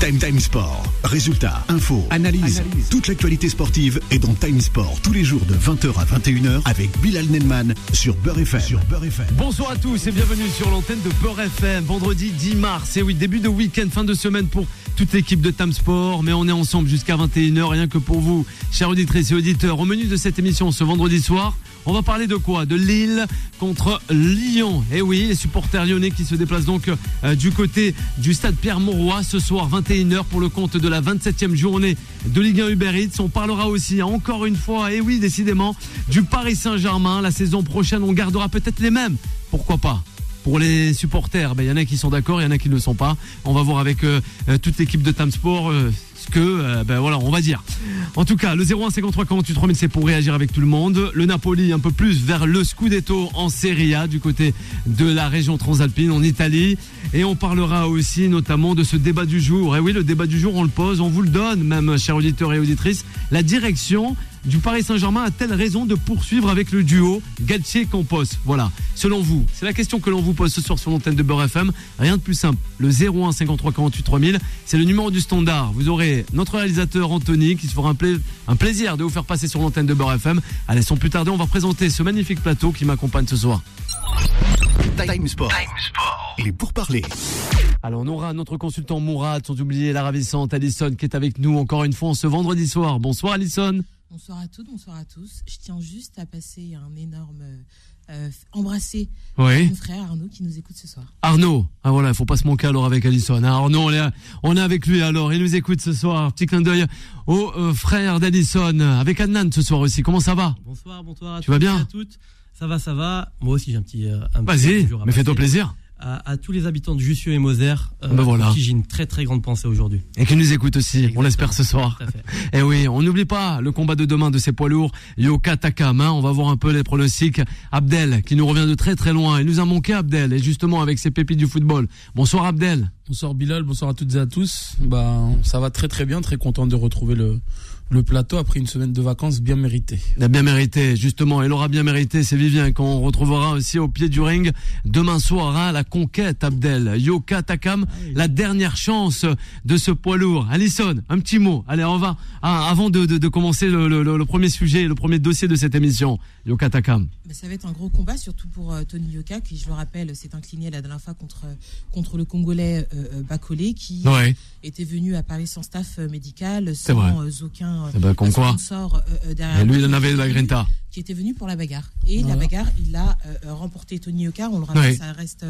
Time Time Sport. Résultats, infos, analyse. Toute l'actualité sportive est dans Time Sport tous les jours de 20h à 21h avec Bilal Nelman sur Beurre FM. Sur Beurre FM. Bonsoir à tous et bienvenue sur l'antenne de Beurre FM. Vendredi 10 mars. Et oui, début de week-end, fin de semaine pour toute l'équipe de Time Sport. Mais on est ensemble jusqu'à 21h, rien que pour vous, chers auditrices et auditeurs. Au menu de cette émission ce vendredi soir, on va parler de quoi De Lille contre Lyon. Et oui, les supporters lyonnais qui se déplacent donc euh, du côté du stade Pierre-Mauroy ce soir 21h pour le compte de la 27e journée de Ligue 1 Uber Eats. On parlera aussi encore une fois, et oui décidément, du Paris Saint-Germain. La saison prochaine, on gardera peut-être les mêmes. Pourquoi pas pour les supporters, ben, il y en a qui sont d'accord, il y en a qui ne le sont pas. On va voir avec euh, euh, toute l'équipe de Time Sport euh, ce que, euh, ben voilà, on va dire. En tout cas, le 01 53 48 3000, c'est pour réagir avec tout le monde. Le Napoli un peu plus vers le Scudetto en Serie A du côté de la région transalpine en Italie. Et on parlera aussi notamment de ce débat du jour. Et oui, le débat du jour, on le pose, on vous le donne, même chers auditeurs et auditrices. La direction du Paris Saint-Germain a-t-elle raison de poursuivre avec le duo Galtier-Campos Voilà, selon vous, c'est la question que l'on vous pose ce soir sur l'antenne de Beurre FM. Rien de plus simple, le 01 53 48 3000, c'est le numéro du standard. Vous aurez notre réalisateur Anthony qui se fera un, pla- un plaisir de vous faire passer sur l'antenne de Beurre FM. Allez, sans plus tarder, on va présenter ce magnifique plateau qui m'accompagne ce soir. Time Sport. Et pour parler. Alors, on aura notre consultant Mourad, sans oublier la ravissante Alison qui est avec nous encore une fois ce vendredi soir. Bonsoir Alison. Bonsoir à toutes, bonsoir à tous. Je tiens juste à passer un énorme euh, embrasser Oui. mon frère Arnaud qui nous écoute ce soir. Arnaud, ah voilà, il faut pas se manquer alors avec Alison. hein. Arnaud, on est, on est avec lui alors, il nous écoute ce soir. Petit clin d'œil au euh, frère d'Alison, avec Adnan ce soir aussi. Comment ça va? Bonsoir, bonsoir à Tu tous vas bien? à toutes. Ça va, ça va. Moi aussi, j'ai un petit. euh, un petit Vas-y, bonjour à mais fais-toi plaisir. À, à tous les habitants de Jussieu et Moser, euh, Ben voilà. pour qui j'ai une très très grande pensée aujourd'hui. Et qui nous écoute aussi, on l'espère ce soir. Et oui, on n'oublie pas le combat de demain de ces poids lourds, Yoka Takam. hein. On va voir un peu les pronostics. Abdel, qui nous revient de très très loin. Il nous a manqué Abdel, et justement avec ses pépites du football. Bonsoir Abdel. Bonsoir Bilal, bonsoir à toutes et à tous. Bah, ça va très très bien, très content de retrouver le, le plateau après une semaine de vacances bien méritée. A bien mérité, justement. Il aura bien mérité. C'est Vivien qu'on retrouvera aussi au pied du ring demain soir. hein, la conquête, Abdel. Yoka Takam, la dernière chance de ce poids lourd. Alison, un petit mot. Allez, on va, ah, avant de, de, de commencer le, le- le premier sujet, le premier dossier de cette émission. Yoka Takam. Mais ça va être un gros combat, surtout pour euh, Tony Yoka, qui, je le rappelle, s'est incliné la dernière fois contre, euh, contre le Congolais euh, Bakolé, qui Ouais. était venu à Paris sans staff médical, sans aucun comme quoi. sponsor euh, derrière. Et lui, il en avait de la grinta. Qui était venu pour la bagarre. Et la bagarre, il a remporté Tony Yoka. On le rappelle, Ouais. ça reste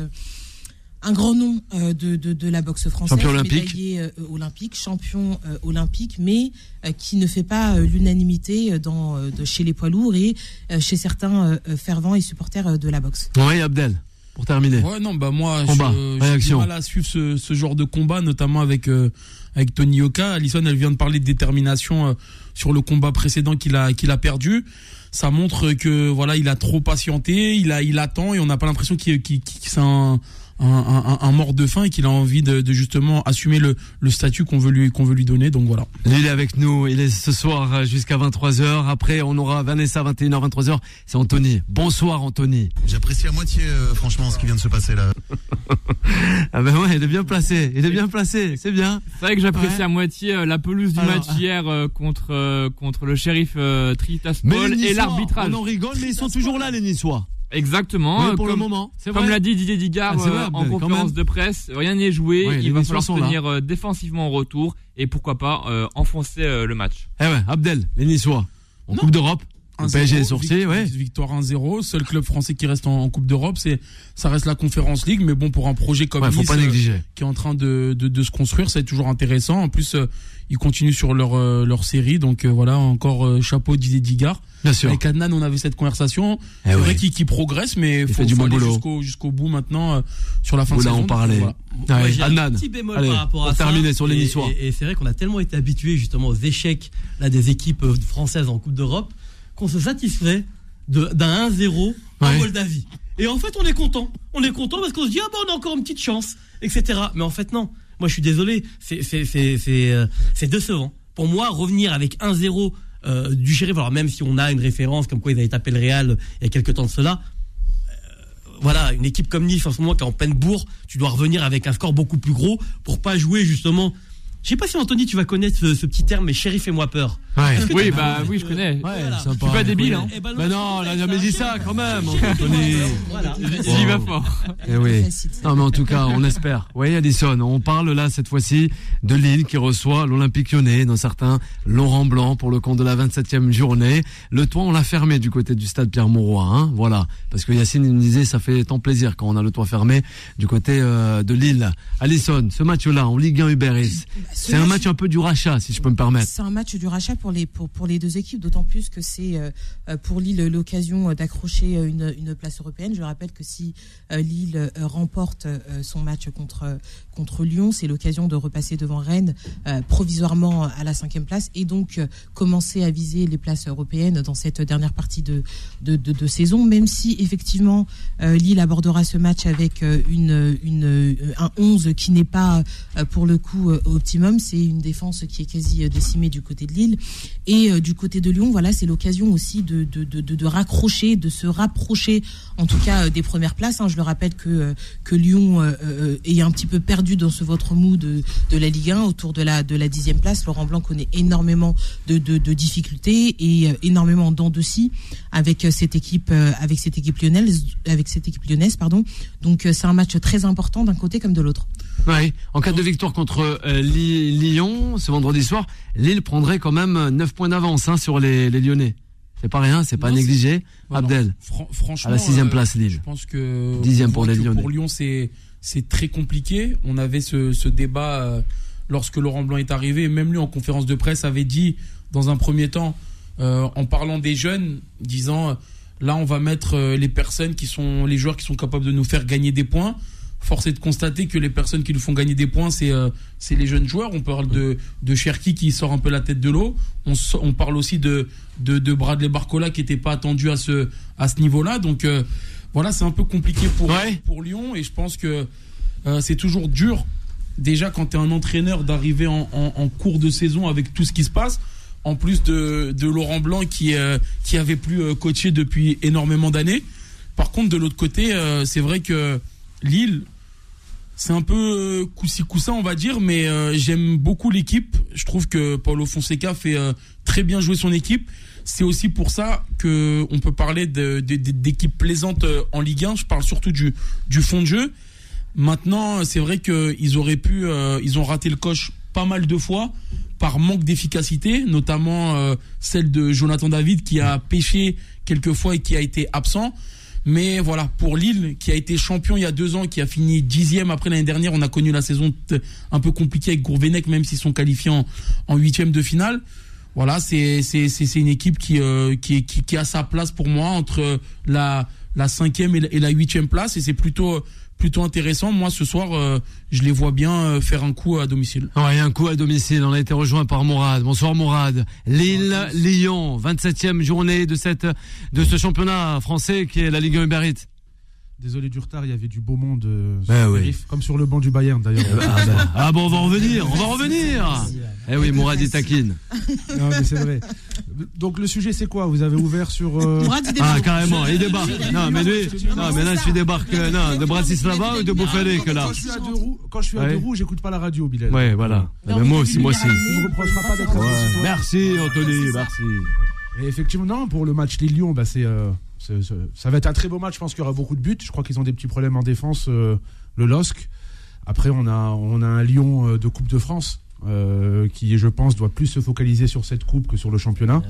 un grand nom euh, de, de, de la boxe française. Champion olympique. médaillé, euh, olympique, champion euh, olympique, mais euh, qui ne fait pas euh, l'unanimité dans de, chez les poids lourds et euh, chez certains fervents et supporters euh, de la boxe. Oui, Abdel. Pour terminer. Ouais, non, bah moi, Combat, je- j'ai du réaction. mal à suivre ce, ce genre de combat, notamment avec euh, avec Tony Yoka. Alison, elle vient de parler de détermination euh, sur le combat précédent qu'il a qu'il a perdu. Ça montre que voilà, il a trop patienté, il a il attend et on n'a pas l'impression qu'il qu'il qu'il- c'est un un, un, un mort de faim et qu'il a envie de, de justement assumer le, le statut qu'on veut lui qu'on veut lui donner. Donc voilà. Il est avec nous. Il est ce soir euh, jusqu'à 23h. Après, on aura Vanessa 21h, 23h. C'est Anthony. Bonsoir, Anthony. J'apprécie à moitié, euh, franchement, ce qui vient de se passer là. Ah ben ouais, il est bien placé. Il est bien placé. C'est bien. C'est vrai que j'apprécie Ouais. à moitié euh, la pelouse du Alors, match hier euh, contre euh, contre le shérif euh, Tritaspol et l'arbitrage. On en rigole, mais ils sont toujours là, les Niçois. Exactement. Oui, pour le comme, moment. C'est comme l'a dit Didier Digard Ah, euh, en conférence de presse, rien n'est joué. Oui, il va falloir tenir euh, défensivement en retour et pourquoi pas euh, enfoncer euh, le match. Eh ouais, Abdel, les Niçois. En Non. Coupe d'Europe. Le 1-0, PSG est sorti, vic- ouais. Victoire 1-0, seul club français qui reste en, en Coupe d'Europe, c'est ça reste la Conférence League, mais bon pour un projet comme Ouais, faut Nice, pas euh, négliger. qui est en train de, de, de se construire, c'est toujours intéressant. En plus, euh, ils continuent sur leur euh, leur série, donc euh, voilà encore euh, chapeau Didier Digard. Bien sûr. Avec Adnan, on avait cette conversation. Eh c'est vrai qu'il qu'il progresse, mais Il faut, fait du faut bon aller boulot. jusqu'au jusqu'au bout maintenant euh, sur la fin Oula, de saison. on parlait. donc, Ah voilà. ouais, j'ai Adnan. un petit bémol Allez, par rapport à ça. terminer sur les Et-. Et, et c'est vrai qu'on a tellement été habitué justement aux échecs là, des équipes euh, françaises en Coupe d'Europe qu'on se satisfait d'un 1-0 en Ouais. Moldavie. Et en fait, on est content. On est content parce qu'on se dit, ah bah, on a encore une petite chance, etc. Mais en fait, non. Moi, je suis désolé. C'est, euh, c'est décevant. Pour moi, revenir avec 1-0 euh, du shérif, alors même si on a une référence comme quoi ils avaient tapé le Real il y a quelques temps de cela, voilà, une équipe comme Nice en ce moment qui est en pleine bourre, tu dois revenir avec un score beaucoup plus gros pour pas jouer justement Je sais pas si Anthony, tu vas connaître ce, ce petit terme, mais shérif et moi peur. Ouais. Oui, bah oui, je connais. Ouais, Voilà. sympa. Je suis pas débile, hein. Eh ben, Bah non, on a jamais dit ça quand même, Anthony. Voilà. J'y vais fort. Eh oui. Facile. Non mais en tout cas, on espère. Oui, Addison, on parle là cette fois-ci de Lille qui reçoit l'Olympique lyonnais d'un certain Laurent Blanc pour le compte de la 27e journée. Le toit, on l'a fermé du côté du stade Pierre Mauroy, hein, voilà. Parce que Yacine il me disait ça fait tant plaisir quand on a le toit fermé du côté euh, de Lille. Addison, ce match-là en Ligue 1 Uber Eats, Ce c'est un match un peu du rachat si je peux me permettre. C'est un match du rachat pour les pour, pour les deux équipes, d'autant plus que c'est euh, euh, pour Lille l'occasion d'accrocher euh, une, une place européenne. Je rappelle que si euh, Lille euh, remporte euh, son match contre contre Lyon, c'est l'occasion de repasser devant Rennes euh, provisoirement à la cinquième place et donc euh, commencer à viser les places européennes dans cette dernière partie de de, saison. Même si effectivement euh, Lille abordera ce match avec une un 11 qui n'est pas pour le coup optimum. C'est une défense qui est quasi décimée du côté de Lille. Et du côté de Lyon, voilà, c'est l'occasion aussi de, de, de, de, raccrocher, de se rapprocher, en tout cas des premières places. hein. Je le rappelle que, que Lyon est un petit peu perdu dans ce votre mou de, de la Ligue 1 autour de la, de la dixième place. Laurent Blanc connaît énormément de, de, de difficultés et euh, énormément d'en de scie avec euh, cette équipe, euh, avec cette équipe lyonnaise, avec cette équipe lyonnaise, pardon. Donc euh, c'est un match très important d'un côté comme de l'autre. Ouais. En cas de victoire contre euh, Lyon ce vendredi soir, Lille prendrait quand même 9 points d'avance hein, sur les, les Lyonnais. C'est pas rien, c'est pas Non, négligé. Bah Abdel, fran- franchement, à la sixième place Je Lille. pense que Dixième pour les Lyonnais. Pour Lyon, c'est c'est très compliqué. On avait ce, ce débat euh, lorsque Laurent Blanc est arrivé. Même lui, en conférence de presse, avait dit dans un premier temps, euh, en parlant des jeunes, disant euh, là, on va mettre les personnes qui sont les joueurs qui sont capables de nous faire gagner des points. Force est de constater que les personnes qui nous font gagner des points, c'est les jeunes joueurs. On parle de de Cherki qui sort un peu la tête de l'eau. On, parle aussi de, de de Bradley Barcola qui n'était pas attendu à ce à ce niveau-là. Donc voilà, c'est un peu compliqué pour Ouais. pour Lyon et je pense que euh, c'est toujours dur déjà quand tu es un entraîneur d'arriver en, en- en cours de saison avec tout ce qui se passe. En plus de, de Laurent Blanc qui euh, qui avait plus euh, coaché depuis énormément d'années. Par contre, de l'autre côté, euh, c'est vrai que Lille, c'est un peu coussi coussa on va dire, mais j'aime beaucoup l'équipe. Je trouve que Paulo Fonseca fait très bien jouer son équipe. C'est aussi pour ça que on peut parler d'équipes plaisantes euh, en Ligue 1. Je parle surtout du, fond de jeu. Maintenant, c'est vrai qu'ils auraient pu, euh, ils ont raté le coche pas mal de fois par manque d'efficacité, notamment euh, celle de Jonathan David qui a pêché quelques fois et qui a été absent. Mais voilà, pour Lille, qui a été champion il y a deux ans, qui a fini dixième après l'année dernière, on a connu la saison un peu compliquée avec Gourvenec, même s'ils sont qualifiés en huitième de finale. Voilà, c'est c'est c'est c'est une équipe qui euh, qui, qui qui a sa place pour moi entre la la cinquième et la, huitième place et c'est plutôt plutôt intéressant. Moi, ce soir, euh, je les vois bien euh, faire un coup à domicile. Ouais, un coup à domicile. On a été rejoint par Mourad. Bonsoir Mourad. Lille, Lyon, 27e journée de cette de ce championnat français qui est la Ligue 1 Uber Eats. Désolé du retard, il y avait du beau monde. euh, sur Ben le oui. périph', Comme sur le banc du Bayern d'ailleurs. Ah, ben, ah bon, on va revenir, on va revenir. Eh oui, Mourad est taquine. Non, mais c'est vrai. Donc le sujet c'est quoi? Vous avez ouvert sur. euh, Ah carrément, il débarque. Non mais lui, non mais là je débarque euh, non, de Bratislava ou de Bouffalé que là? Quand je suis à deux roues, je j'écoute pas la radio, Bilal. Ouais, voilà. Ben, moi aussi, moi aussi. Tu me reprocheras pas d'être. Merci Anthony, merci. Et effectivement, non, pour le match Lille-Lyon, bah, c'est, euh, ça va être un très beau match. Je pense qu'il y aura beaucoup de buts. Je crois qu'ils ont des petits problèmes en défense, euh, le LOSC. Après, on a, on a un Lyon euh, de Coupe de France euh, qui, je pense, doit plus se focaliser sur cette coupe que sur le championnat.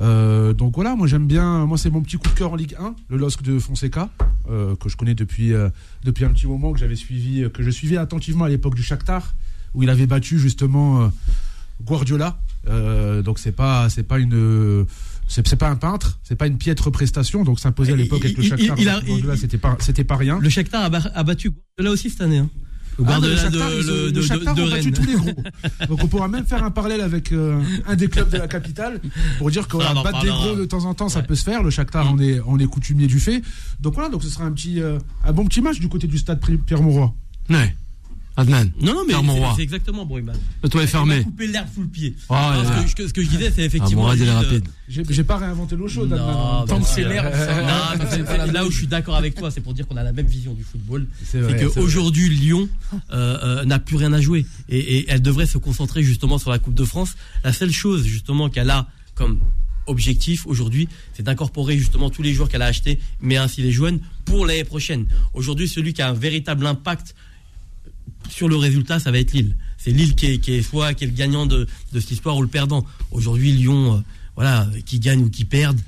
Euh, donc voilà, moi j'aime bien. Moi, c'est mon petit coup de cœur en Ligue 1, le LOSC de Fonseca, euh, que je connais depuis, euh, depuis un petit moment, que j'avais suivi, que je suivais attentivement à l'époque du Shakhtar, où il avait battu justement Guardiola. Euh, donc c'est pas, c'est pas une, c'est c'est pas un peintre, c'est pas une piètre prestation. Donc s'imposer à l'époque avec le Shakhtar, c'était pas, c'était pas rien. Le Shakhtar a, ba- a battu là aussi cette année. Hein. Le Ah, Guardiola le Shakhtar, de, de- le Shakhtar de ont battu Rennes. tous les gros. Donc on pourra même faire un parallèle avec euh, un des clubs de la capitale pour dire que voilà, on en battre des gros de temps en temps, ça peut se faire. Le Shakhtar, on est, on est coutumier du fait. Donc voilà, donc ce sera un petit, euh, un bon petit match du côté du stade Pierre Mauroy. Ouais. Adnan. Non, non, mais c'est- roi. c'est exactement Bruyman. Le toit est fermé. coupé l'herbe sous le pied. Ah, ce, que, ce que- ce que je disais, c'est Ah, effectivement. Est Lille, rapide. J'ai pas réinventé l'eau chaude. Non, Adnan. bah, Tant que c'est voilà. l'herbe, ça- Non, mais c'est- c'est là où je suis d'accord avec toi, c'est pour dire qu'on a la même vision du football. C'est C'est c'est qu'aujourd'hui, Lyon euh, euh, n'a plus rien à jouer. Et, et elle devrait se concentrer justement sur la Coupe de France. La seule chose justement qu'elle a comme objectif aujourd'hui, c'est d'incorporer justement tous les joueurs qu'elle a achetés, mais ainsi les jeunes, pour l'année prochaine. Aujourd'hui, celui qui a un véritable impact sur le résultat, ça va être Lille. C'est Lille qui est, qui est soit qui est le gagnant de, de cette histoire ou le perdant. Aujourd'hui, Lyon, euh, voilà, qui gagne ou qui perde,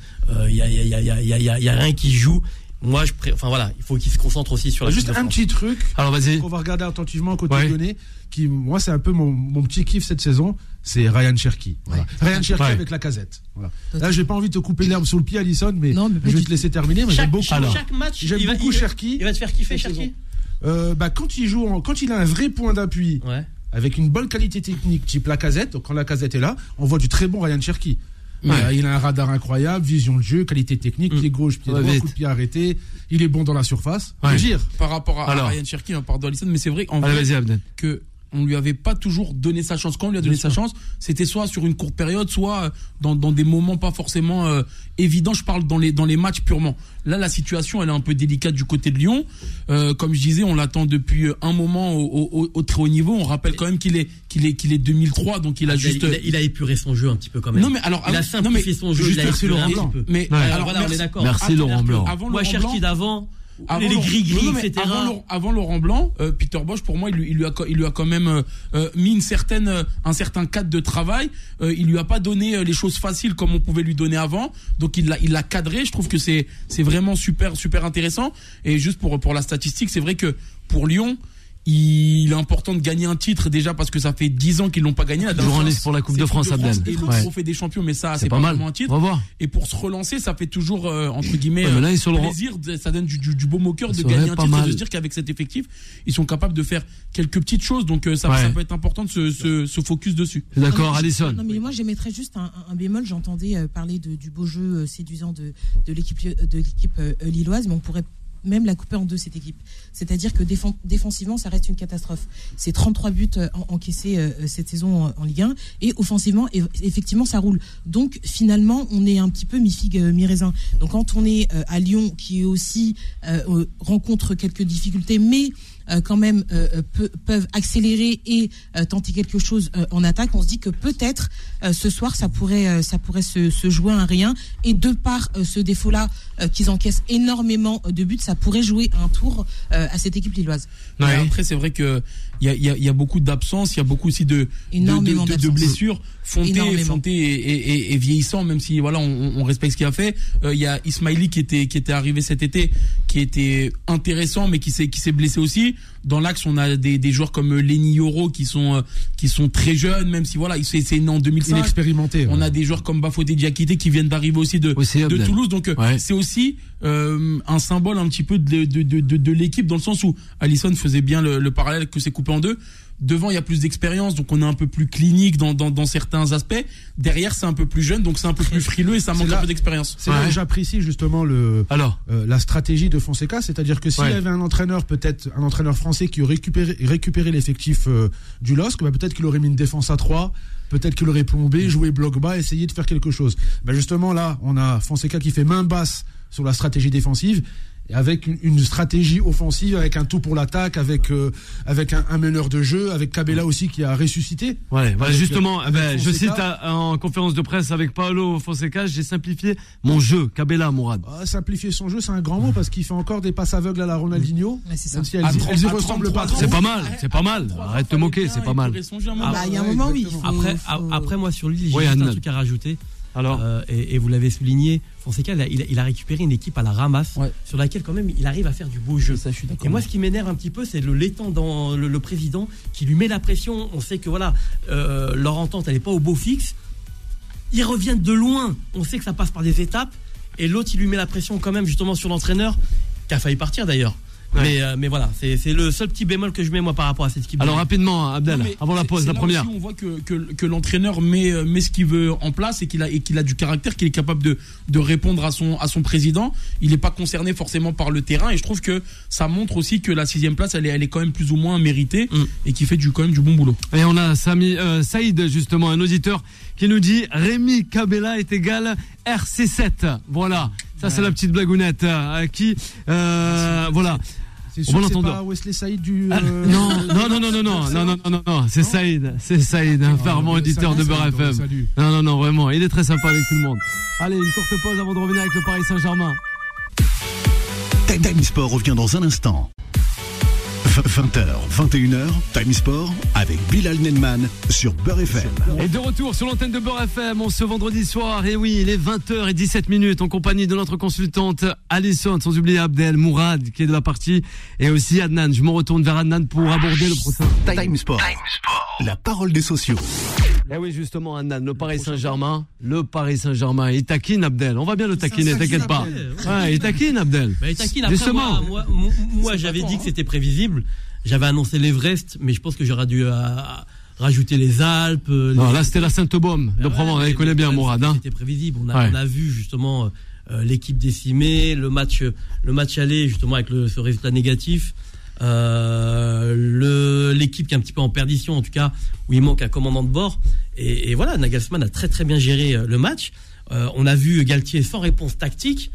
il y, a, y, a, y, a, y, a, y a- y a rien qui joue. Moi, je pré... enfin voilà, il faut qu'il se concentre aussi sur la Juste un petit truc Alors vas-y. qu'on va regarder attentivement côté Ouais. lyonnais, qui moi c'est un peu mon, mon petit kiff cette saison, c'est Ryan Cherky. Voilà. Ryan Cherky Ouais. avec la casette. Voilà. Là, j'ai pas envie de te couper l'herbe sous le pied, Alison, mais, Non, mais je vais te laisser terminer. Mais j'aime beaucoup. chaque, Alors. chaque match, J'aime il va, beaucoup il, Cherki. il va te faire kiffer, Cherki. Euh, bah, quand il joue, en- quand il a un vrai point d'appui, Ouais. avec une bonne qualité technique, type la casette, donc quand la casette est là, on voit du très bon Ryan Cherky. Ouais. Euh, il a un radar incroyable, vision de jeu, qualité technique, Mm. pied gauche, pied Ouais, droit, vite. coup de pied arrêté. Il est bon dans la surface. Ouais. Je veux dire, Par rapport à, Alors. à Ryan Cherky, hein, pardon Alisson, mais c'est vrai en Allez, vrai que on lui avait pas toujours donné sa chance. Quand on lui a donné sa chance, c'était soit sur une courte période, soit euh, dans, dans des moments pas forcément euh, évidents. Je parle dans les dans les matchs purement. Là, la situation elle est un peu délicate du côté de Lyon. Euh, comme je disais, on l'attend depuis un moment au, au- au- au très haut niveau. On rappelle quand même qu'il est qu'il est qu'il est 2003, donc il a Il a, juste. il a- il a épuré son jeu un petit peu quand même. non mais alors il a non, mais simplifié son jeu, juste il a merci épuré Laurent un petit peu. Mais Ouais. Alors alors, voilà, on merci. est d'accord. Merci, Avant- Laurent Blanc. Avant Moi, Laurent Cherki Blanc, d'avant, avant les Laurent- gris-gris, etc. Avant, Laurent- avant Laurent Blanc, euh, Peter Bosch, pour moi, il, lui- il lui a, il lui a quand même euh, euh, mis une certaine, euh, un certain cadre de travail. Euh, il lui a pas donné euh, les choses faciles comme on pouvait lui donner avant. Donc il l'a, il l'a cadré. Je trouve que c'est, c'est vraiment super, super intéressant. Et juste pour pour la statistique, c'est vrai que pour Lyon. Il est important de gagner un titre déjà parce que ça fait 10 ans qu'ils l'ont pas gagné. La Toujours dernière en pour la Coupe de France, Abdel. et le Ouais. trophée des champions, mais ça, C'est pas pas, mal. un titre. On va voir. Et pour se relancer, ça fait toujours euh, entre guillemets Ouais, là, euh, plaisir, de- ça donne du, du, du beau moqueur Ça de gagner un titre et mal. de se dire qu'avec cet effectif, ils sont capables de faire quelques petites choses. Donc euh, ça, Ouais. ça peut être important de se, se, se focus dessus. D'accord, Alison? Non, mais moi, j'émettrais juste un, bémol. J'entendais euh, parler de- du beau jeu euh, séduisant de, de l'équipe de l'équipe euh, lilloise, mais on pourrait même la couper en deux, cette équipe. C'est-à-dire que défensivement, ça reste une catastrophe. C'est 33 buts euh, en- encaissés euh, cette saison en, Ligue 1, et offensivement, eff- effectivement, ça roule. Donc, finalement, on est un petit peu mi-figue, euh, mi-raisin. Donc, quand on est euh, à Lyon, qui aussi euh, euh, rencontre quelques difficultés, mais euh, quand même euh, euh, peu- peuvent accélérer et euh, tenter quelque chose euh, en attaque, on se dit que peut-être euh, ce soir ça pourrait euh, ça pourrait se, se jouer à un rien. Et de par euh, ce défaut-là euh, qu'ils encaissent énormément de buts, ça pourrait jouer un tour euh, à cette équipe lilloise. Après, c'est vrai que il y a, il y, a, il y a beaucoup d'absences, il y a beaucoup aussi de, de, de, Énormément de- de d'absences. blessures. Fonté. Fonté est- est vieillissant, même si voilà, on, on respecte ce qu'il a fait. Euh, Il y a Ismaili qui était qui était arrivé cet été, qui était intéressant, mais qui s'est qui s'est blessé aussi. Dans l'axe, on a des, des joueurs comme Lenny Yoro qui sont euh, qui sont très jeunes, même si voilà, il s'est c'est né en 2005. inexpérimenté. On a des joueurs comme Bafodé Diakité qui viennent d'arriver aussi de, Aussi, de. Toulouse. Donc euh, Ouais. c'est aussi euh, un symbole un petit peu de, de, de, de, de l'équipe dans le sens où Allison faisait bien le, le parallèle que c'est coupé en deux. Devant, il y a plus d'expérience, donc on est un peu plus clinique dans, dans, dans certains aspects. Derrière, c'est un peu plus jeune, donc c'est un peu plus frileux et ça manque là- un peu d'expérience. C'est là Ouais. où j'apprécie justement le, Alors, euh, la stratégie de Fonseca, c'est-à-dire que s'il Ouais. y avait un entraîneur, peut-être un entraîneur français qui aurait récupéré, récupéré l'effectif euh, du LOSC, bah, peut-être qu'il aurait mis une défense à 3, peut-être qu'il aurait plombé, joué bloc bas, essayé de faire quelque chose. Bah, justement là, on a Fonseca qui fait main basse sur la stratégie défensive. et Avec une, une stratégie offensive, avec un tout pour l'attaque, avec avec avec un, un meneur de jeu, avec Cabella aussi qui a ressuscité. ouais, Avec, justement, euh, avec je cite à- en conférence de presse avec Paolo Fonseca, j'ai simplifié mon jeu, Cabella, Mourad. Ah, simplifier son jeu, c'est un grand mot parce qu'il fait encore des passes aveugles à la Ronaldinho. Ouais, c'est si elles, À y- 30 elles y à ressemblent 33 pas trop. C'est pas mal, c'est pas mal. Arrête de te moquer, c'est pas mal. Ah, bah, il y a un moment, oui. Après, après, moi sur Lille, j'ai un truc à rajouter. Alors, Euh, et, et vous l'avez souligné, Fonseca, il a, il récupéré une équipe à la ramasse, Ouais. sur laquelle quand même il arrive à faire du beau jeu. Ça, je suis d'accord. Et moi, ce qui m'énerve un petit peu, c'est le l'étang dans le, le président qui lui met la pression. On sait que voilà, euh, leur entente, elle n'est pas au beau fixe. Ils reviennent de loin. On sait que ça passe par des étapes. Et l'autre, il lui met la pression quand même, justement, sur l'entraîneur, qui a failli partir d'ailleurs. Mais, euh, mais voilà, c'est c'est le seul petit bémol que je mets moi par rapport à cette équipe. Alors rapidement, Abdel, Non, avant la pause, la là première. on voit que, que, que l'entraîneur met, euh, met ce qu'il veut en place et qu'il a, et qu'il a du caractère, qu'il est capable de, de répondre à son, à son président. Il n'est pas concerné forcément par le terrain et je trouve que ça montre aussi que la sixième place, elle est, elle est quand même plus ou moins méritée Mm. et qui fait du, quand même du bon boulot. Et on a Sami, euh, Saïd, justement, un auditeur qui nous dit Rémi Cabella est égal RC7. Voilà. Ça, c'est la petite blagounette euh, qui, euh, voilà. C'est Bon sûr c'est entendeur. pas Wesley Saïd du. Ah, euh, non, non, non, non, non, non, non, non, non, non, non, c'est Saïd, c'est Saïd, un Ah, fervent auditeur de Beurre FM. Non, non, non, vraiment, il est très sympa avec tout le monde. Allez, une courte pause avant de revenir avec le Paris Saint-Germain. Time Sport revient dans un instant. 20h, 21h, Time Sport avec Bilal Nenman sur Beurre FM. Et de retour sur l'antenne de Beurre FM, on ce vendredi soir, et oui, il est 20h17 minutes en compagnie de notre consultante Alison, sans oublier Abdel, Mourad qui est de la partie, et aussi Adnan. Je me retourne vers Adnan pour aborder le prochain. Time Sport. La parole des sociaux. Eh oui, justement, Adnan, le Paris Saint-Germain, le Paris Saint-Germain, il taquine Abdel. On va bien le taquiner, t'inquiète pas. Ouais, il taquine Abdel. Bah, il taquine. Après, Justement. moi, moi, moi, j'avais dit que c'était prévisible. J'avais annoncé l'Everest, mais je pense que j'aurais dû euh, rajouter les Alpes. euh, Non, là, c'était la Sainte-Baume de Ouais, Provence. Il connaît bien Mourad, hein. C'était prévisible. On a, Ouais. on a vu justement euh, euh, l'équipe décimée, le match, le match aller justement avec le, ce résultat négatif. Euh, l'équipe qui est un petit peu en perdition en tout cas où il manque un commandant de bord et, et voilà Nagelsmann a très très bien géré euh, le match Euh, on a vu Galtier sans réponse tactique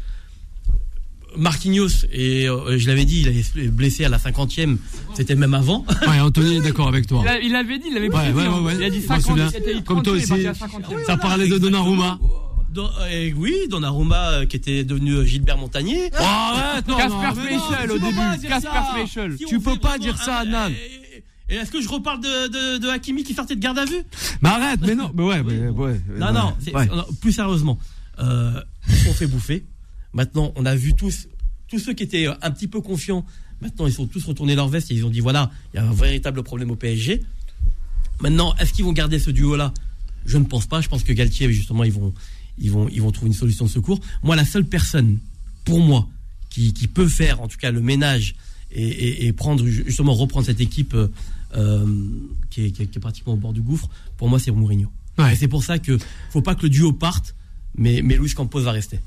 Marquinhos et euh, je l'avais dit il est blessé à la 50e c'était même avant Ouais, Anthony est d'accord avec toi. Il l'avait dit, il l'avait Ouais, hein. ouais, ouais. Il a dit Je m'en 50, souviens. il Comme 30, toi aussi. à 50e. Ça parlait de Donnarumma. Don- euh, oui Donnarumma euh, qui était devenu euh, Gilbert Montagnier Oh, arrête, non, non, Casper non, tu au début. Casper. Si Tu on peux pas dire ça, un- Nan. Et, est-ce que je reparle de, de, de Hakimi qui sortait de garde à vue? Mais arrête, mais non, mais ouais, mais ouais. Non, non, c'est- Ouais. non, plus sérieusement, euh, ils se sont fait bouffer. Maintenant, on a vu tous, tous ceux qui étaient euh, un petit peu confiants, maintenant ils sont tous retournés leur veste et ils ont dit voilà, il y a un véritable problème au PSG. Maintenant, est-ce qu'ils vont garder ce duo-là? Je ne pense pas. Je pense que Galtier, justement, ils vont, ils vont, ils vont trouver une solution de secours. Moi, la seule personne, pour moi, qui, qui peut faire, en tout cas, le ménage et, et- et prendre justement reprendre cette équipe euh, euh, qui, est, qui est- qui est pratiquement au bord du gouffre, pour moi, c'est Mourinho. Ouais. Et c'est pour ça que faut pas que le duo parte, mais, mais Luis Campos va rester.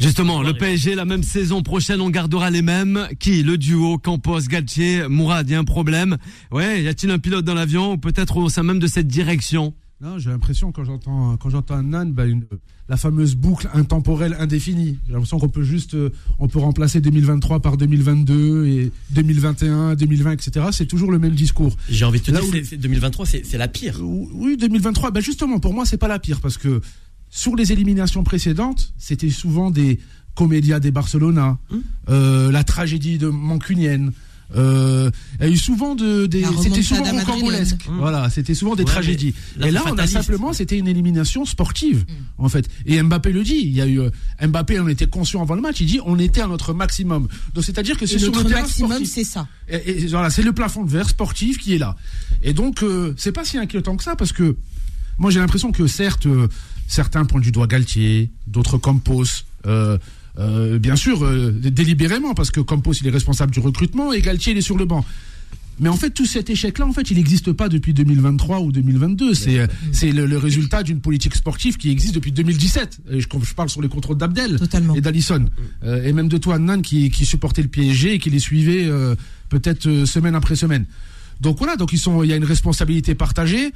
Justement, le PSG, la même saison prochaine, on gardera les mêmes. Qui? Le duo Campos, Galtier, Mourad, il y a un problème. Ouais, y a-t-il un pilote dans l'avion ou peut-être au sein même de cette direction? Non, j'ai l'impression quand j'entends quand j'entends un Nan, bah, une- la fameuse boucle intemporelle indéfinie. J'ai l'impression qu'on peut juste euh, on peut remplacer 2023 par 2022 et 2021, 2020, etc. C'est toujours le même discours. J'ai envie de te Là dire, où- c'est- c'est 2023, c'est c'est la pire. Oui, 2023. Ben justement, pour moi, c'est pas la pire parce que sur les éliminations précédentes, c'était souvent des comédias des Barcelona, Hum. euh, la tragédie de Mancunienne. Euh, il y a eu souvent de, des, c'était souvent rocambolesque. Voilà, c'était souvent des Ouais, tragédies. là, Et là, on a simplement, c'était une élimination sportive, en fait. Et Mbappé le dit. Il y a eu euh, Mbappé, on était conscient avant le match. Il dit, on était à notre maximum. Donc c'est-à-dire que c'est sur le notre terrain maximum, sportif. c'est ça. Et, et voilà, c'est le plafond de verre sportif qui est là. Et donc, euh, c'est pas si inquiétant que ça parce que moi, j'ai l'impression que certes, euh, certains pointent du doigt Galtier, d'autres Campos. Euh, euh, bien sûr, euh, délibérément, parce que Campos, il est responsable du recrutement et Galtier, il est sur le banc. Mais en fait, tout cet échec-là, en fait, il n'existe pas depuis 2023 ou 2022. C'est, euh, c'est le, le résultat d'une politique sportive qui existe depuis 2017. Et je, je parle sur les contrôles d'Abdel et d'Alisson. Euh, et même de toi, Nan, qui, qui supportait le PSG et qui les suivait euh, peut-être semaine après semaine. Donc voilà, donc ils sont, il y a une responsabilité partagée.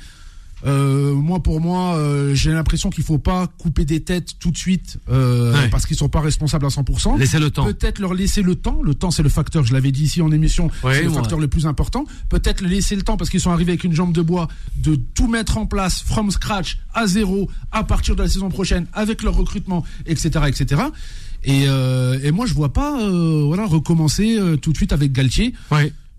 Euh, moi, pour moi, euh, j'ai l'impression qu'il faut pas couper des têtes tout de suite euh, Ouais. parce qu'ils sont pas responsables à 100%. Laissez le temps. Peut-être leur laisser le temps. Le temps, c'est le facteur. Je l'avais dit ici en émission. C'est le facteur le plus important. Peut-être laisser le temps parce qu'ils sont arrivés avec une jambe de bois de tout mettre en place from scratch à zéro à partir de la saison prochaine avec leur recrutement, etc., etc. Et, euh, et moi, je vois pas, voilà, recommencer tout de suite avec Galtier.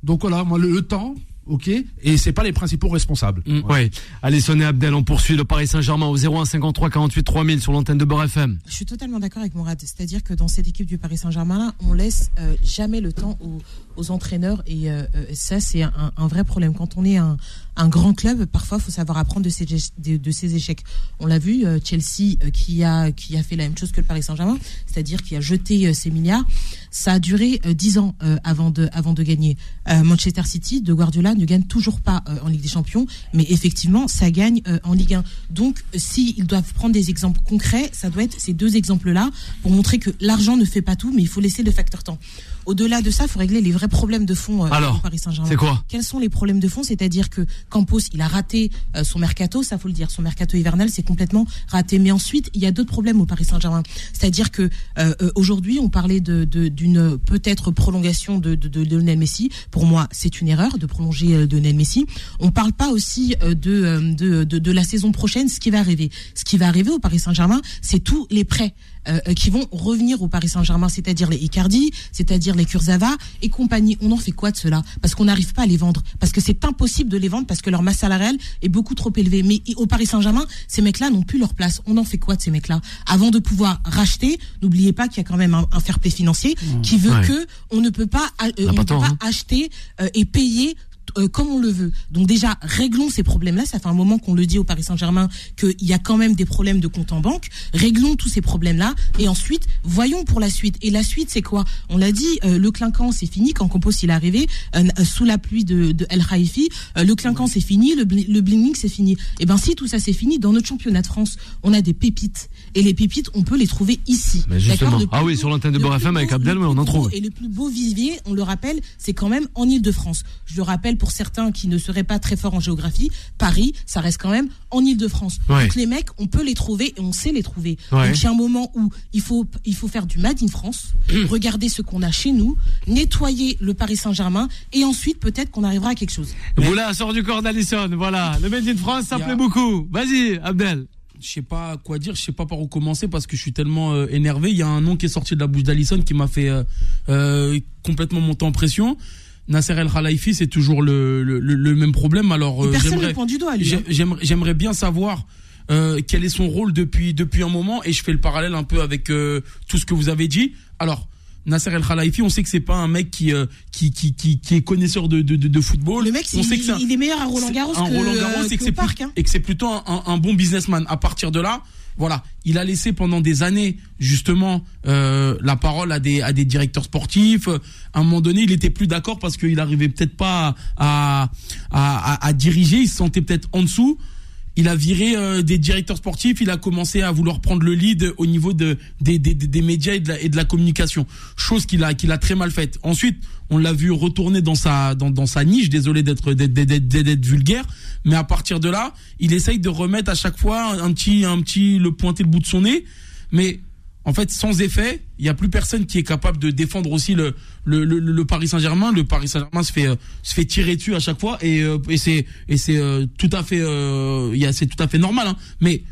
Donc voilà, moi le, le temps, ok, et c'est pas les principaux responsables. Ouais. Allez, Sonné Abdel, on poursuit le Paris Saint-Germain au 01 53 48 3000 sur l'antenne de Beurre FM. Je suis totalement d'accord avec Mourad. C'est-à-dire que dans cette équipe du Paris Saint-Germain, on laisse euh, jamais le temps aux, aux entraîneurs et euh, euh, ça, c'est un, un vrai problème. Quand on est un, un grand club, parfois, faut savoir apprendre de ses, échecs. On l'a vu, euh, Chelsea euh, qui a qui a fait la même chose que le Paris Saint-Germain, c'est-à-dire qui a jeté euh, ses milliards. Ça a duré 10 ans avant de avant de gagner. Manchester City de Guardiola ne gagne toujours pas en Ligue des Champions, mais effectivement, ça gagne en Ligue 1. Donc, s'ils doivent prendre des exemples concrets, ça doit être ces deux exemples-là pour montrer que l'argent ne fait pas tout, mais il faut laisser le facteur temps. Au-delà de ça, il faut régler les vrais problèmes de fond euh, Alors, au Paris Saint-Germain. c'est quoi Quels sont les problèmes de fond? C'est-à-dire que Campos, il a raté euh, son mercato, ça faut le dire. Son mercato hivernal, c'est complètement raté. Mais ensuite, il y a d'autres problèmes au Paris Saint-Germain. C'est-à-dire que euh, euh, aujourd'hui, on parlait de de- d'une peut-être prolongation de, de, de Lionel Messi. Pour moi, c'est une erreur de prolonger euh, Lionel Messi. On parle pas aussi euh, de, de, de de la saison prochaine, ce qui va arriver. Ce qui va arriver au Paris Saint-Germain, c'est tous les prêts qui vont revenir au Paris Saint-Germain, c'est-à-dire les Icardi, c'est-à-dire les Kurzawa et compagnie. On en fait quoi de cela? Parce qu'on n'arrive pas à les vendre, parce que c'est impossible de les vendre parce que leur masse salariale est beaucoup trop élevée. Mais au Paris Saint-Germain, ces mecs-là n'ont plus leur place. On en fait quoi de ces mecs-là? Avant de pouvoir racheter, n'oubliez pas qu'il y a quand même un, un fair play financier qui veut Ouais. que on ne peut pas, euh, On ne peut hein. acheter euh, et payer euh, comme on le veut. Donc déjà, réglons ces problèmes-là. Ça fait un moment qu'on le dit au Paris Saint-Germain qu'il y a quand même des problèmes de compte en banque. Réglons tous ces problèmes-là et ensuite, voyons pour la suite. Et la suite, c'est quoi? On l'a dit, euh, le clinquant, c'est fini. Quand Compos il est arrivé, euh, euh, sous la pluie de, de El Khalifi, euh, le clinquant, c'est fini. Le, le bling c'est fini. Et ben si tout ça c'est fini, dans notre championnat de France, on a des pépites. Et les pépites, on peut les trouver ici. Mais justement. Ah oui, sur l'antenne de le Beurre plus FM avec Abdel, on en trouve. Et le plus beau vivier, on le rappelle, c'est quand même en Ile-de-France. Je le rappelle pour certains qui ne seraient pas très forts en géographie, Paris, ça reste quand même en Ile-de-France. Ouais. Donc les mecs, on peut les trouver et on sait les trouver. Ouais. Donc il y a un moment où il faut, il faut faire du Made in France, regarder ce qu'on a chez nous, nettoyer le Paris Saint-Germain et ensuite peut-être qu'on arrivera à quelque chose. Voilà, sort du corps d'Alisson. Voilà, le Made in France, ça Il y a- plaît beaucoup. Vas-y, Abdel. je sais pas quoi dire, je sais pas par où commencer parce que je suis tellement euh, énervé. Il y a un nom qui est sorti de la bouche d'Alisson qui m'a fait euh, euh, complètement monter en pression. Nasser El Khalifi, c'est toujours le, le, le- même problème. Alors, euh, personne ne j'aimerais- hein. j'aimerais bien savoir euh, quel est son rôle depuis depuis un moment et je fais le parallèle un peu avec euh, tout ce que vous avez dit. Alors. Nasser El Khalifi, on sait que c'est pas un mec qui euh, qui, qui qui qui est connaisseur de de, de, football. Le mec, on il, sait que c'est un- il est meilleur à Roland Garros que, Roland Garros que plus- parc. hein. et que c'est plutôt un, un- un bon businessman. À partir de là, voilà, il a laissé pendant des années justement euh, la parole à des à des directeurs sportifs. À un moment donné, il était plus d'accord parce qu'il arrivait peut-être pas à à, à à diriger. Il se sentait peut-être en dessous. Il a viré euh, des directeurs sportifs, il a commencé à vouloir prendre le lead au niveau de, des, des, des- médias et de la, et de la communication, chose qu'il a, qu'il a très mal faite. Ensuite, on l'a vu retourner dans sa, dans, dans sa niche, désolé d'être- d'être vulgaire, mais à partir de là, il essaye de remettre à chaque fois un petit, un petit, le pointer le bout de son nez, mais en fait, sans effet, il y a plus personne qui est capable de défendre aussi le le, le, Paris Saint-Germain. Le Paris Saint-Germain se fait euh, se fait tirer dessus à chaque fois et euh, et c'est et c'est euh, tout à fait euh, c'est tout à fait normal. Hein. Mais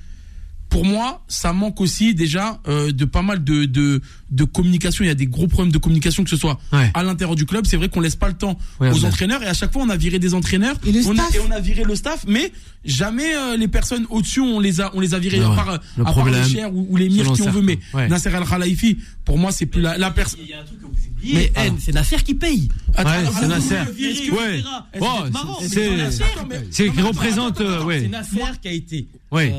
pour moi, ça manque aussi déjà euh, de pas mal de, de de communication. Il y a des gros problèmes de communication que ce soit Ouais. à l'intérieur du club. C'est vrai qu'on laisse pas le temps Ouais, aux entraîneurs et à chaque fois on a viré des entraîneurs Et le on a, staff. et on a viré le staff, mais jamais euh, les personnes au-dessus on les a on les a virés Ouais, à part, euh, le à part problème, les chers ou, ou les mires qui on veut. Mais. Nasser Al Khalifi, pour moi c'est plus la, la personne. Il y a un truc que vous oubliez. Mais, Eh, c'est Nasser qui paye. Attends, Ouais, c'est Nasser. Ouais. C'est qui représente, euh. C'est Nasser qui a été. Oui,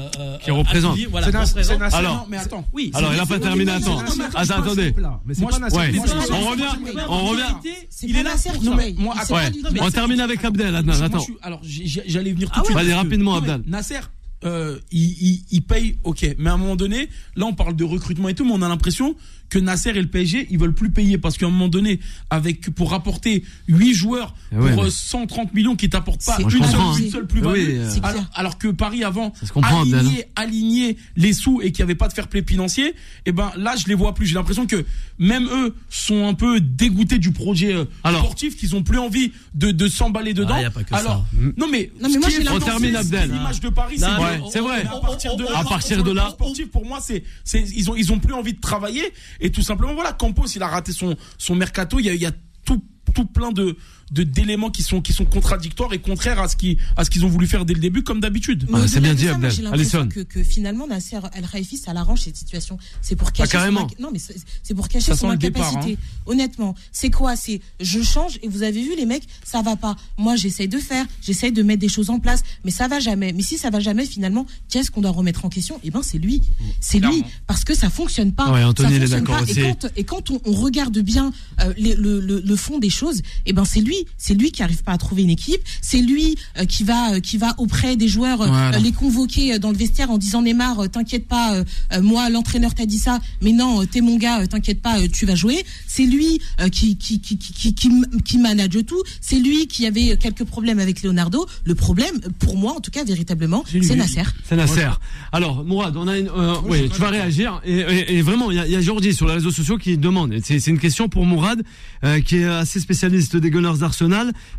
qui représente. C'est Nasser. Alors, non, mais attends. Oui, Alors, il a pas terminé, Attends, attendez. On revient, on revient. Il est là. On termine avec Abdel. Attends, alors j'allais venir tout Ah de suite. Que- rapidement, Abdel. Nasser, euh, il, il, il paye, ok. Mais à un moment donné, là on parle de recrutement et tout, mais on a l'impression que Nasser et le PSG, ils veulent plus payer parce qu'à un moment donné, avec pour rapporter 8 joueurs Eh ouais, pour mais- euh, 130 millions qui t'apportent pas une seule, une hein. seule plus-value, Oui, euh, alors, que Paris avant alignait, alignait les sous et qu'il n'y avait pas de fair play financier, et ben là je les vois plus. J'ai l'impression que même eux sont un peu dégoûtés du projet euh, Alors. sportif, qu'ils ont plus envie de, de s'emballer dedans. Ah, y a pas que alors, non mais, Non, mais moi, qui j'ai On termine, Abdel. L'image de Paris, c'est vrai. à partir de là, À partir sur de le là- plan sportif, pour moi, c'est, c'est, ils ont, ils ont plus envie de travailler et tout simplement, voilà, Campos, il a raté son, son mercato. Il y a, il y a tout, tout plein de, de d'éléments qui sont qui sont contradictoires et contraires à ce qui à ce qu'ils ont voulu faire dès le début, comme d'habitude. Ah, c'est bien dit, ça, Abdel. Alisson. que, que finalement Nasser El Khalifi, ça l'arrange cette situation. C'est pour cacher Ah, carrément. son non mais c'est pour cacher Ça son départ, incapacité. hein. Honnêtement, c'est quoi? C'est je change et vous avez vu les mecs, ça va pas. Moi j'essaye de faire, j'essaye de mettre des choses en place, mais ça va jamais. Mais si ça va jamais finalement, qu'est-ce qu'on doit remettre en question? Eh ben c'est lui, c'est lui parce que ça fonctionne pas. Ouais, Anthony, ça il est fonctionne d'accord pas. aussi. Et quand, et quand on, on regarde bien euh, les- le, le, le fond des choses, eh ben c'est lui, c'est lui qui arrive pas à trouver une équipe, c'est lui euh, qui va euh, qui va auprès des joueurs euh, Voilà. euh, les convoquer euh, dans le vestiaire en disant Neymar, euh, t'inquiète pas, euh, euh, moi l'entraîneur t'a dit ça, mais non, euh, t'es mon gars, euh, t'inquiète pas, euh, tu vas jouer. C'est lui euh, qui qui qui qui qui, qui, m- qui manage tout. C'est lui qui avait quelques problèmes avec Leonardo. Le problème, pour moi en tout cas véritablement, c'est Nasser. C'est Nasser. Alors, Mourad, on a une, euh, oui, tu vas réagir. Et, et- et vraiment, il y a, y a Jordi sur les réseaux sociaux qui demande. C'est c'est une question pour Mourad, euh, qui est assez spécialiste des Gunners d'Arsenal.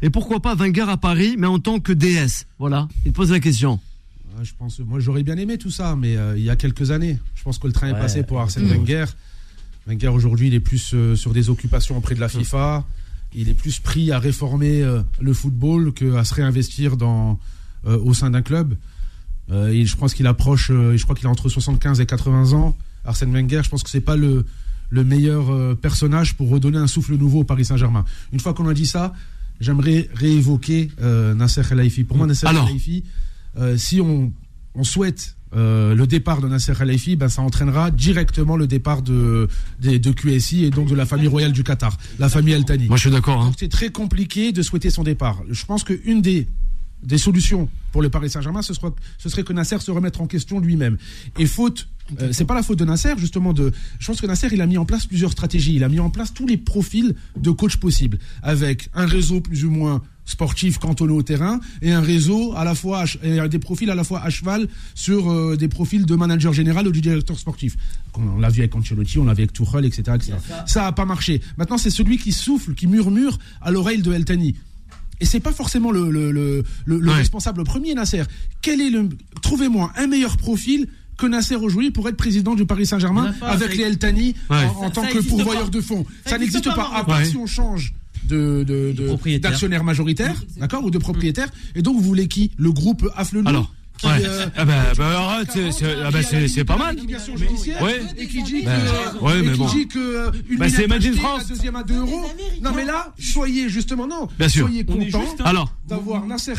Et pourquoi pas Wenger à Paris, mais en tant que DS Voilà, il pose la question. Ouais, je pense, moi j'aurais bien aimé tout ça, mais euh, il y a quelques années. Je pense que le train est passé pour Arsène Mm. Wenger. Wenger aujourd'hui, il est plus euh, sur des occupations auprès de la FIFA. Il est plus pris à réformer euh, le football qu'à se réinvestir dans, euh, au sein d'un club. Euh, et je pense qu'il approche, euh, je crois qu'il a entre 75 et 80 ans. Arsène Wenger, je pense que c'est pas le, le meilleur euh, personnage pour redonner un souffle nouveau au Paris Saint-Germain. Une fois qu'on a dit ça, j'aimerais réévoquer euh, Nasser Khelaifi. Pour moi, Nasser. Khelaifi, euh, si on, on souhaite euh, le départ de Nasser Khelaifi, ben, ça entraînera directement le départ de, de, de QSI et donc de la famille royale du Qatar, la famille Al Thani. Moi, je suis d'accord. Hein. C'est très compliqué de souhaiter son départ. Je pense qu'une des, des solutions pour le Paris Saint-Germain, ce, sera- ce serait que Nasser se remette en question lui-même. Et faute, euh, c'est pas la faute de Nasser, justement. De, je pense que Nasser, il a mis en place plusieurs stratégies. Il a mis en place tous les profils de coach possibles, avec un réseau plus ou moins sportif cantonné au terrain et un réseau à la fois et des profils à la fois à cheval sur euh, des profils de manager général ou du directeur sportif. On l'a vu avec Ancelotti, on l'a vu avec Tuchel, etc. etc. Ça a pas marché. Maintenant, c'est celui qui souffle, qui murmure à l'oreille de El Thani. Et c'est pas forcément le, le, le, le- le Ouais. responsable premier, Nasser. Quel est le. Trouvez-moi un meilleur profil que Nasser aujourd'hui pour être président du Paris Saint-Germain avec les El Ouais. en, en Ça- tant ça que pourvoyeur pas. de fonds. Ça Ça, existe n'existe pas, pas, à part Ouais. si on change de, de, de- propriétaire. d'actionnaire majoritaire, d'accord, ou de propriétaire. Et donc, vous voulez qui? Le groupe Afflelou Alors, qui, ouais. euh, Ah bah, bah, arrête, c'est- c'est ah bah, c'est- c'est pas mal. Ouais. et qui dit que, ouais, et mais qui bon. dit que une Bah, minute c'est France. la deuxième à 2 euros. Non mais là, soyez justement non, Bien sûr. soyez On est content hein. Alors, d'avoir Nasser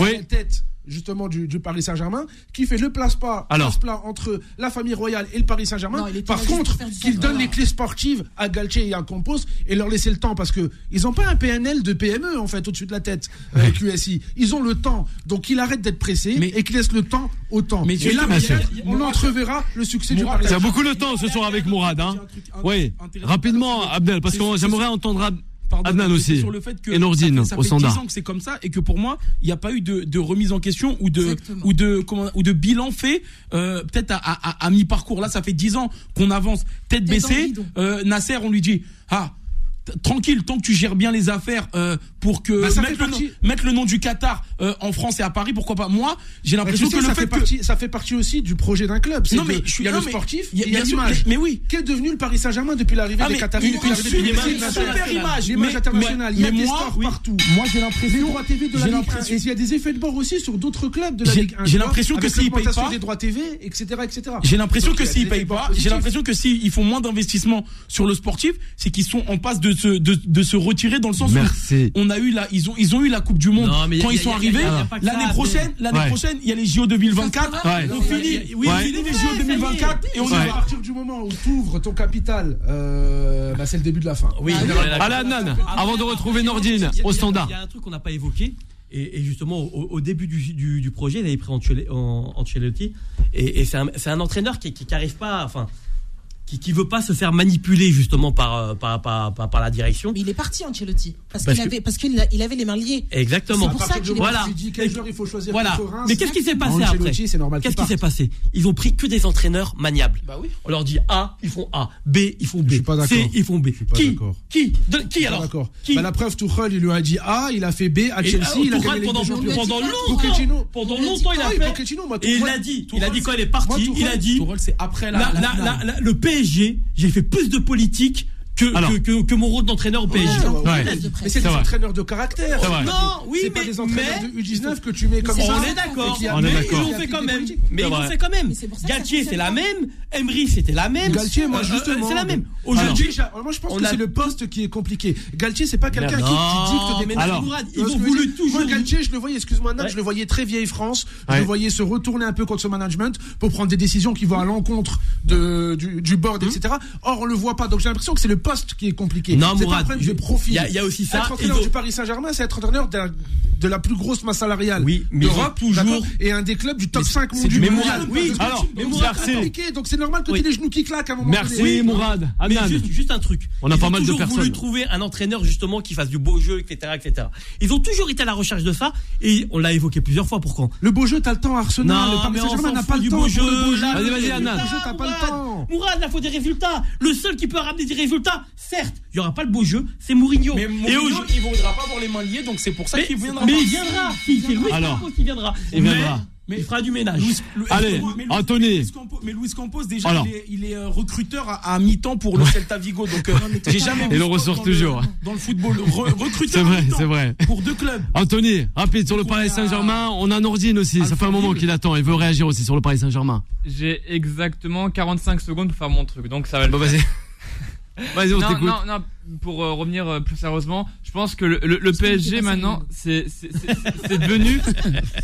Oui. la tête justement du, du Paris Saint-Germain qui fait le place-pas Alors. entre la famille royale et le Paris Saint-Germain. Par là contre, qu'il donne les clés sportives à Galtier et à Campos et leur laisser le temps parce que ils n'ont pas un PNL de PME en fait au-dessus de la tête euh, QSI. Ils ont le temps, donc qu'il arrête d'être pressé Mais- et qu'il laisse le temps au temps. Mais et là, sûr. peut-être, on entreverra le succès du Paris il y a Saint-Germain. beaucoup de temps ce soir avec Mourad. Hein. Oui, rapidement, Abdel, parce que j'aimerais entendre Ab- Pardon, Adnan aussi. c'est Sur le fait que Et Nordine, ça fait, ça fait standard. 10 ans que c'est comme ça et que pour moi, il n'y a pas eu de, de remise en question ou de, Exactement. ou de, comment, ou de bilan fait, euh, peut-être à, à, à- à mi-parcours. Là, ça fait 10 ans qu'on avance tête baissée. Euh, Nasser, on lui dit, ah, tranquille, tant que tu gères bien les affaires euh, pour que Bah, mettre, le nom, partie- mettre le nom du Qatar euh, en France et à Paris, pourquoi pas Moi, j'ai Bah, tu l'impression sais, que le ça, fait fait que partie, ça fait partie aussi du projet d'un club. Non, mais je suis- il y a non, le sportif, il y a- a l'image. mais- oui. Qu'est devenu le Paris Saint-Germain depuis l'arrivée Ah, des Qataris une, super, image. L'image internationale. Il y a des stars partout. Moi, j'ai l'impression. droits TV de la j'ai Ligue 1. l'impression- Et il y a des effets de bord aussi sur d'autres clubs de la Ligue 1. j'ai l'impression que s'ils payent pas- des droits TV, etc., etc. J'ai l'impression que s'ils payent pas, j'ai l'impression que s'ils font moins d'investissement sur le sportif, c'est qu'ils sont en passe de se, de, de se retirer dans le sens Merci. où on a eu la, ils ont, ils ont eu la Coupe du Monde Non, a- quand ils sont a- arrivés. L'année prochaine, l'année Ouais. prochaine, il y a les JO 2024. Ouais. On finit, oui, Ouais. on finit les JO 2024 et on y. À partir du moment où tu ouvres ton capital, euh, bah, c'est le début de la fin. Oui, Ah Adnan, avant de retrouver Nordine au standard. Il y a un truc qu'on n'a pas évoqué. Et, justement, au, début du, du, du projet, il avait pris Ancelotti. Et, et c'est un, c'est un entraîneur qui qui, qui arrive pas, enfin, qui, qui veut pas se faire manipuler justement par, euh, par, par, par, par la direction. Mais il est parti Ancelotti parce Parce qu'il que- avait parce qu'il il avait les mains liées. Exactement. C'est pour ça qu'il Voilà. Dis quel joueur il faut choisir Voilà. Reims. Mais qu'est-ce qui s'est passé Ancelotti, après c'est normal Qu'est-ce qui s'est passé Ils ont pris que des entraîneurs maniables. Bah oui. On leur dit A, ils font A. B, ils font B. Je suis pas d'accord. C, ils font B. Je suis pas qui d'accord. Qui De- Qui Je suis pas alors. Qui Bah, la preuve, Tuchel, il lui a dit A, il a fait B à Chelsea, euh, il a gagné pendant, longtemps, pendant dit longtemps, il a fait. Il a dit, il a dit quand il est parti, il a dit. C'est après la, la- la j'ai fait plus de politique que, Alors. que, que, que mon rôle d'entraîneur au PSG. Ouais, ouais. Ouais. Mais c'est des vrai. entraîneurs de caractère. Non, oui, c'est pas mais, des entraîneurs mais- de U19 que tu mets comme ça. on est d'accord. Mais ils l'ont fait quand même. Mais ils l'ont fait quand même. Mais Galtier, c'est la même. Emery, c'était la même. Galtier, moi Euh, justement. C'est la même. Aujourd'hui, moi je pense que c'est le poste qui est compliqué. Galtier, c'est pas quelqu'un qui, dicte des mais Tu ils ont voulu toujours. Moi, Galtier, je le voyais, excuse-moi, je le voyais très vieille France. Je le voyais se retourner un peu contre ce management pour prendre des décisions qui vont à l'encontre du, du board, etc. Or, on le voit pas. Donc, j'ai l'impression que c'est le poste qui est compliqué. Non, c'est pas un Mourad, problème de je- profil. il y a- il y a aussi ça, Être entraîneur du Paris Saint-Germain, c'est être entraîneur la, de la plus grosse masse salariale Oui, mais ils ont d'Europe, toujours- et un des clubs du top Mais 5 c'est mondial. mais. Mourad, oui, alors, donc, merci. c'est compliqué. Donc, c'est normal que tu Oui. aies les genoux qui claquent à un moment Merci donné. Mourad. Mais juste, juste un truc. On a Ils pas ont mal de toujours personnes. voulu trouver un entraîneur justement qui fasse du beau jeu, etc., etc. Ils ont toujours été à la recherche de ça et on l'a évoqué plusieurs fois. Pourquoi Le beau jeu, t'as le temps, Arsenal. Non, le Paris mais on Saint-Germain n'a pas du le temps pour Vas-y, vas-y, Anna. Le beau jeu, t'as pas le Mourad. temps. Mourad, là, faut des résultats. Le seul qui peut ramener des résultats, certes, il y aura pas le beau jeu, c'est Mourinho. Mais Mourinho, aujourd'hui- il voudra pas avoir les mains liées, donc c'est pour ça mais, qu'il viendra. Mais il viendra. Si, c'est Luis Alors, Campos qui viendra. il Mais- viendra. Mais il fera du ménage. Louis- Louis- Allez, mais Louis- Anthony. Louis Campos- mais Luis Campos, déjà, Alors. il est, il est, euh, recruteur à, à mi-temps pour le Celta Vigo. Donc, euh, j'ai jamais vu Et le ressort dans toujours. dans le football. Re- recruteur C'est à vrai, mi-temps c'est vrai. Pour deux clubs. Anthony, rapide sur le Paris Saint-Germain. On a Nordine aussi. Ça fait un moment qu'il attend. Il veut réagir aussi sur le Paris Saint-Germain. J'ai exactement 45 secondes pour faire mon truc, donc ça va le Bon, faire. vas-y. Vas-y, on non, t'écoute. non, non, pour euh, revenir euh, plus sérieusement, je pense que le, PSG maintenant, c'est c'est- c'est- c'est devenu.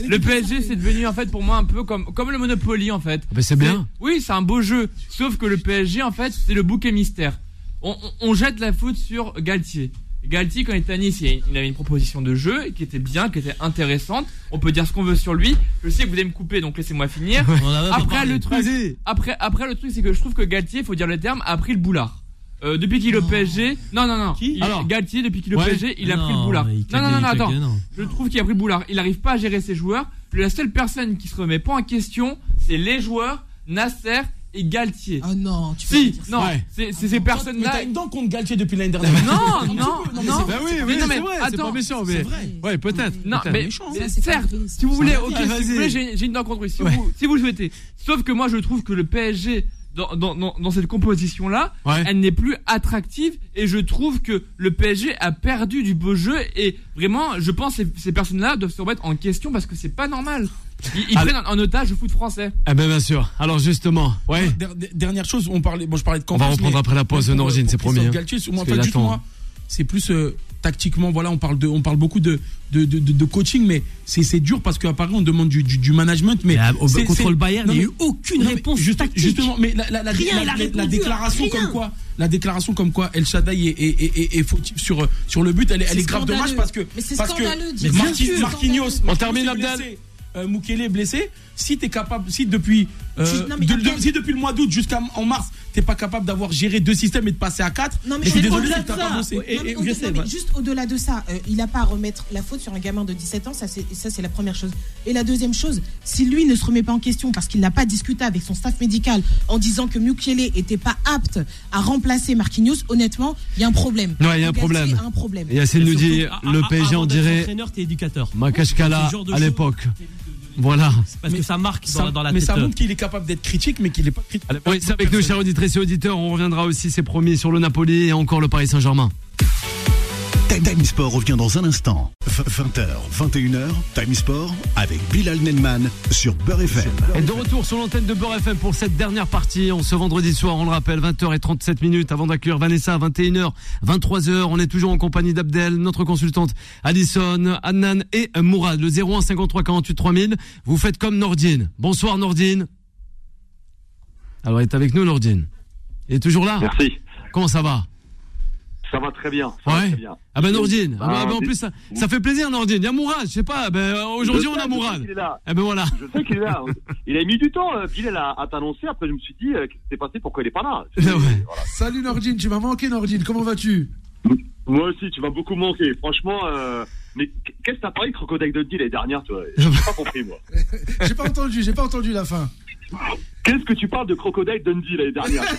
le PSG, c'est devenu en fait pour moi un peu comme, comme le Monopoly en fait. Ah ben, c'est bien. Oui, c'est un beau jeu. Sauf que le PSG, en fait, c'est le bouquet mystère. On, on- on jette la faute sur Galtier. Galtier, quand il était à Nice, il il avait une proposition de jeu qui était bien, qui était intéressante. On peut dire ce qu'on veut sur lui. Je sais que vous allez me couper, donc laissez-moi finir. On en a même pas Après, parlé. le truc, après, après, le truc, c'est que je trouve que Galtier, faut dire le terme, a pris le boulard. Euh, depuis qu'il est au PSG, non, non, non. Qui Il- Alors Galtier, depuis qu'il est au Ouais. PSG, il a Non, pris le boulard. il Non, claque non, non, des- non, il attends. non. Je trouve qu'il a pris le boulard. Il n'arrive pas à gérer ses joueurs. La seule personne qui se remet pas en question, c'est les joueurs, Nasser et Galtier. Oh non, tu peux Si, pas dire ça. non, Ouais. c'est c'est ces Mais personnes-là. t'as une dent contre Galtier depuis l'année dernière. Non, Un non, petit peu. non. mais Bah oui, Mais oui, non, c'est mais vrai. C'est attends, pas méchant, mais. C'est vrai. Ouais, peut-être. Non, peut-être. mais, méchant, mais ça, c'est pas certes, vrai, si vous voulez, ok, si Vas-y. vous voulez, j'ai j'ai une dent contre lui, si, Ouais. vous, si vous le souhaitez. Sauf que moi, je trouve que le PSG, dans, dans, dans, dans cette composition-là, Ouais. elle n'est plus attractive et je trouve que le PSG a perdu du beau jeu et vraiment, je pense que ces, ces personnes-là doivent se remettre en question parce que c'est pas normal. Ils, prennent en, otage le foot français. Eh ben, bien sûr. Alors, justement, ouais. Der- der- Dernière chose, on parlait, bon, je parlais de On va reprendre après la pause, pour c'est promis, hein. Galtier, moi, Parce pas qu'il du tout, attend. moi. C'est plus euh, tactiquement, voilà, on parle de, on parle beaucoup de de, de, coaching, mais c'est dur parce qu'à Paris on demande du, du, du management, mais c'est- contre le Bayern, il n'y a eu aucune non, réponse juste- tactique. Justement, mais la, la, la, Rien, la- il a la- répondu la à déclaration rien. comme quoi, la déclaration comme quoi El Shaddai est, est, est, est- est fautif sur sur le but, elle est, elle C'est est grave dommage parce que Mais c'est parce scandaleux, que Marquinhos, scandaleux. On termine, Marquinhos est Abdel. blessé, euh, Mukele est blessé. Si t'es capable, si depuis euh, Tu- non, mais de- Abdel- de- si depuis le mois d'août jusqu'à en mars, t'es pas capable d'avoir géré deux systèmes et de passer à quatre, Non, mais je suis désolé si ça. pas bossé. Et- Non, mais et- au- je non, sais, mais ouais. juste au-delà de ça, euh, il n'a pas à remettre la faute sur un gamin de 17 ans, ça c'est ça c'est la première chose. Et la deuxième chose, si lui ne se remet pas en question parce qu'il n'a pas discuté avec son staff médical en disant que Mukiele était pas apte à remplacer Marquinhos, honnêtement, il y a un problème. Ouais, il y a un problème. a un problème. Et Yacine nous dit, le PSG, on dirait entraîneur, t'es éducateur. Makashkala à l'époque. Voilà. Parce que ça marque Ça- dans, dans la mais tête. ça montre qu'il est capable d'être critique, mais qu'il n'est pas critique. Oui, c'est avec nous, chers auditrices et auditeurs. On reviendra aussi, c'est promis, sur le Napoli et encore le Paris Saint-Germain. Time Time Sport revient dans un instant. 20h, 21h, Time Sport avec Bilal Nenman sur Beurre FM. Et de retour sur l'antenne de Beurre FM pour cette dernière partie. On ce vendredi soir, on le rappelle, 20h37 minutes avant d'accueillir Vanessa à 21h, 23h. On est toujours en compagnie d'Abdel, notre consultante Alison, Adnan et Mourad. Le 01 53 48 3000. Vous faites comme Nordine. Bonsoir Nordine. Alors, il est avec nous Nordine. Il est toujours là? Merci. Comment ça va? Ça va très bien. Ça va Ouais. très bien. Ah ben Nordine. Ah, Ah, bah, bah, en plus, ça, ça fait plaisir Nordine. Il y a Mourad, je sais pas. Ben, aujourd'hui, on a Mourad. qu'il est là. Eh ben voilà. Je sais qu'il est là. Il a mis du temps, euh, Bilal, à, à t'annoncer. Après, je me suis dit, euh, qu'est-ce qui s'est passé? Pourquoi il est pas là? Ah ouais. Voilà. Salut Nordine, tu m'as manqué Nordine, comment vas-tu? Moi aussi, tu vas beaucoup manquer. Franchement, euh, mais qu'est-ce que t'as parlé de Crocodile Dundee l'année dernière, toi? J'ai pas compris, moi. J'ai pas entendu, j'ai pas entendu la fin. Qu'est-ce que tu parles de Crocodile Dundee l'année dernière.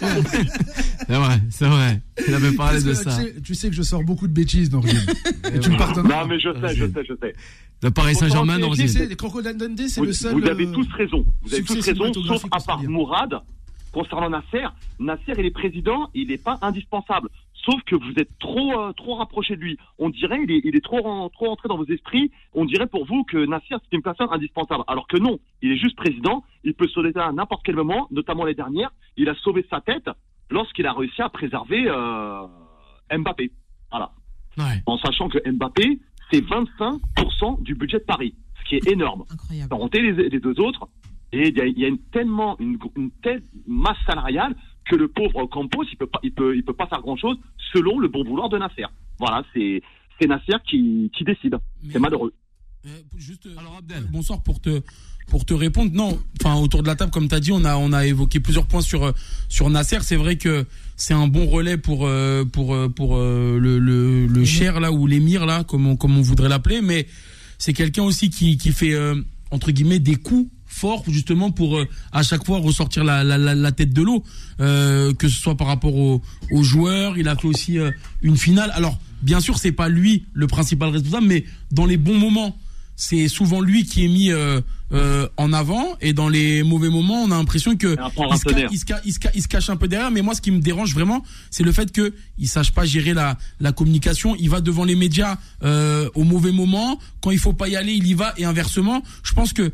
C'est vrai, c'est vrai. Il avait parlé Parce de que, ça. Tu sais, tu sais que je sors beaucoup de bêtises Nordine. Et tu me pardonneras. Non, mais je sais, je sais, je sais. Le Paris Saint-Germain, les Crocodile Dundee, c'est Vous, le seul. vous avez euh, tous raison. Vous avez tous raison, sauf à part. Mourad. Concernant Nasser, Nasser, il est président, il n'est pas indispensable. Sauf que vous êtes trop euh, trop rapproché de lui. On dirait il est, il est trop ren- trop entré dans vos esprits. On dirait pour vous que Nasser c'est une personne indispensable, alors que non. Il est juste président. Il peut sauver ça à n'importe quel moment, notamment les dernières. Il a sauvé sa tête lorsqu'il a réussi à préserver euh, Mbappé. Voilà. Ouais. En sachant que Mbappé c'est 25% du budget de Paris, ce qui est énorme. Incroyable. Parenté les, les deux autres. Et il y a, il y a une tellement une, une telle masse salariale que le pauvre Campos il peut pas il peut il peut pas faire grand chose selon le bon vouloir de Nasser. Voilà, c'est c'est Nasser qui qui décide. C'est malheureux. Euh, Juste, euh, bonsoir pour te pour te répondre. Non, enfin autour de la table, comme tu as dit, on a on a évoqué plusieurs points sur euh, sur Nasser. C'est vrai que c'est un bon relais pour euh, pour pour le le, le cher là ou l'émir là, comme on, comme on voudrait l'appeler, mais c'est quelqu'un aussi qui qui fait euh, entre guillemets des coups forts justement pour euh, à chaque fois ressortir la, la, la, la tête de l'eau. Euh, que ce soit par rapport aux, aux joueurs il a fait aussi euh, une finale. Alors bien sûr c'est pas lui le principal responsable mais dans les bons moments c'est souvent lui qui est mis euh, euh, en avant. Et dans les mauvais moments on a l'impression que il se, ca- partenaire. il, se ca- il se ca- il se cache un peu derrière. Mais moi ce qui me dérange vraiment c'est le fait que il sache pas gérer la, la communication. Il va devant les médias euh, au mauvais moment. Quand il faut pas y aller il y va. Et inversement je pense que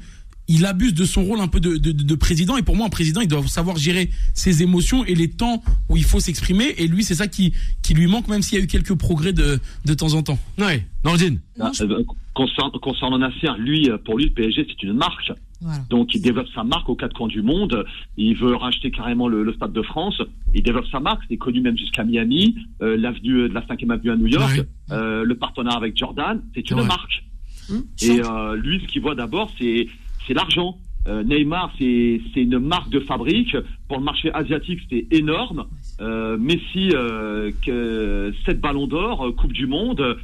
il abuse de son rôle un peu de, de, de- de président et pour moi un président il doit savoir gérer ses émotions et les temps où il faut s'exprimer et lui c'est ça qui, qui lui manque même s'il y a eu quelques progrès de, de temps en temps Ouais, Nordine. Ah, euh, concernant, concernant Nasser, lui, euh, pour lui, le PSG, c'est une marque. Voilà. Donc, il développe sa marque aux quatre coins du monde. Il veut racheter carrément le, le Stade de France. Il développe sa marque. C'est connu même jusqu'à Miami, euh, l'avenue de la 5e avenue à New York, Ouais. euh, le partenariat avec Jordan. C'est une Ouais. marque. Et euh, lui, ce qu'il voit d'abord, c'est c'est l'argent. Euh, Neymar, c'est c'est une marque de fabrique. Pour le marché asiatique, c'est énorme. Euh, Messi, euh, que sept ballons d'or, Coupe du Monde.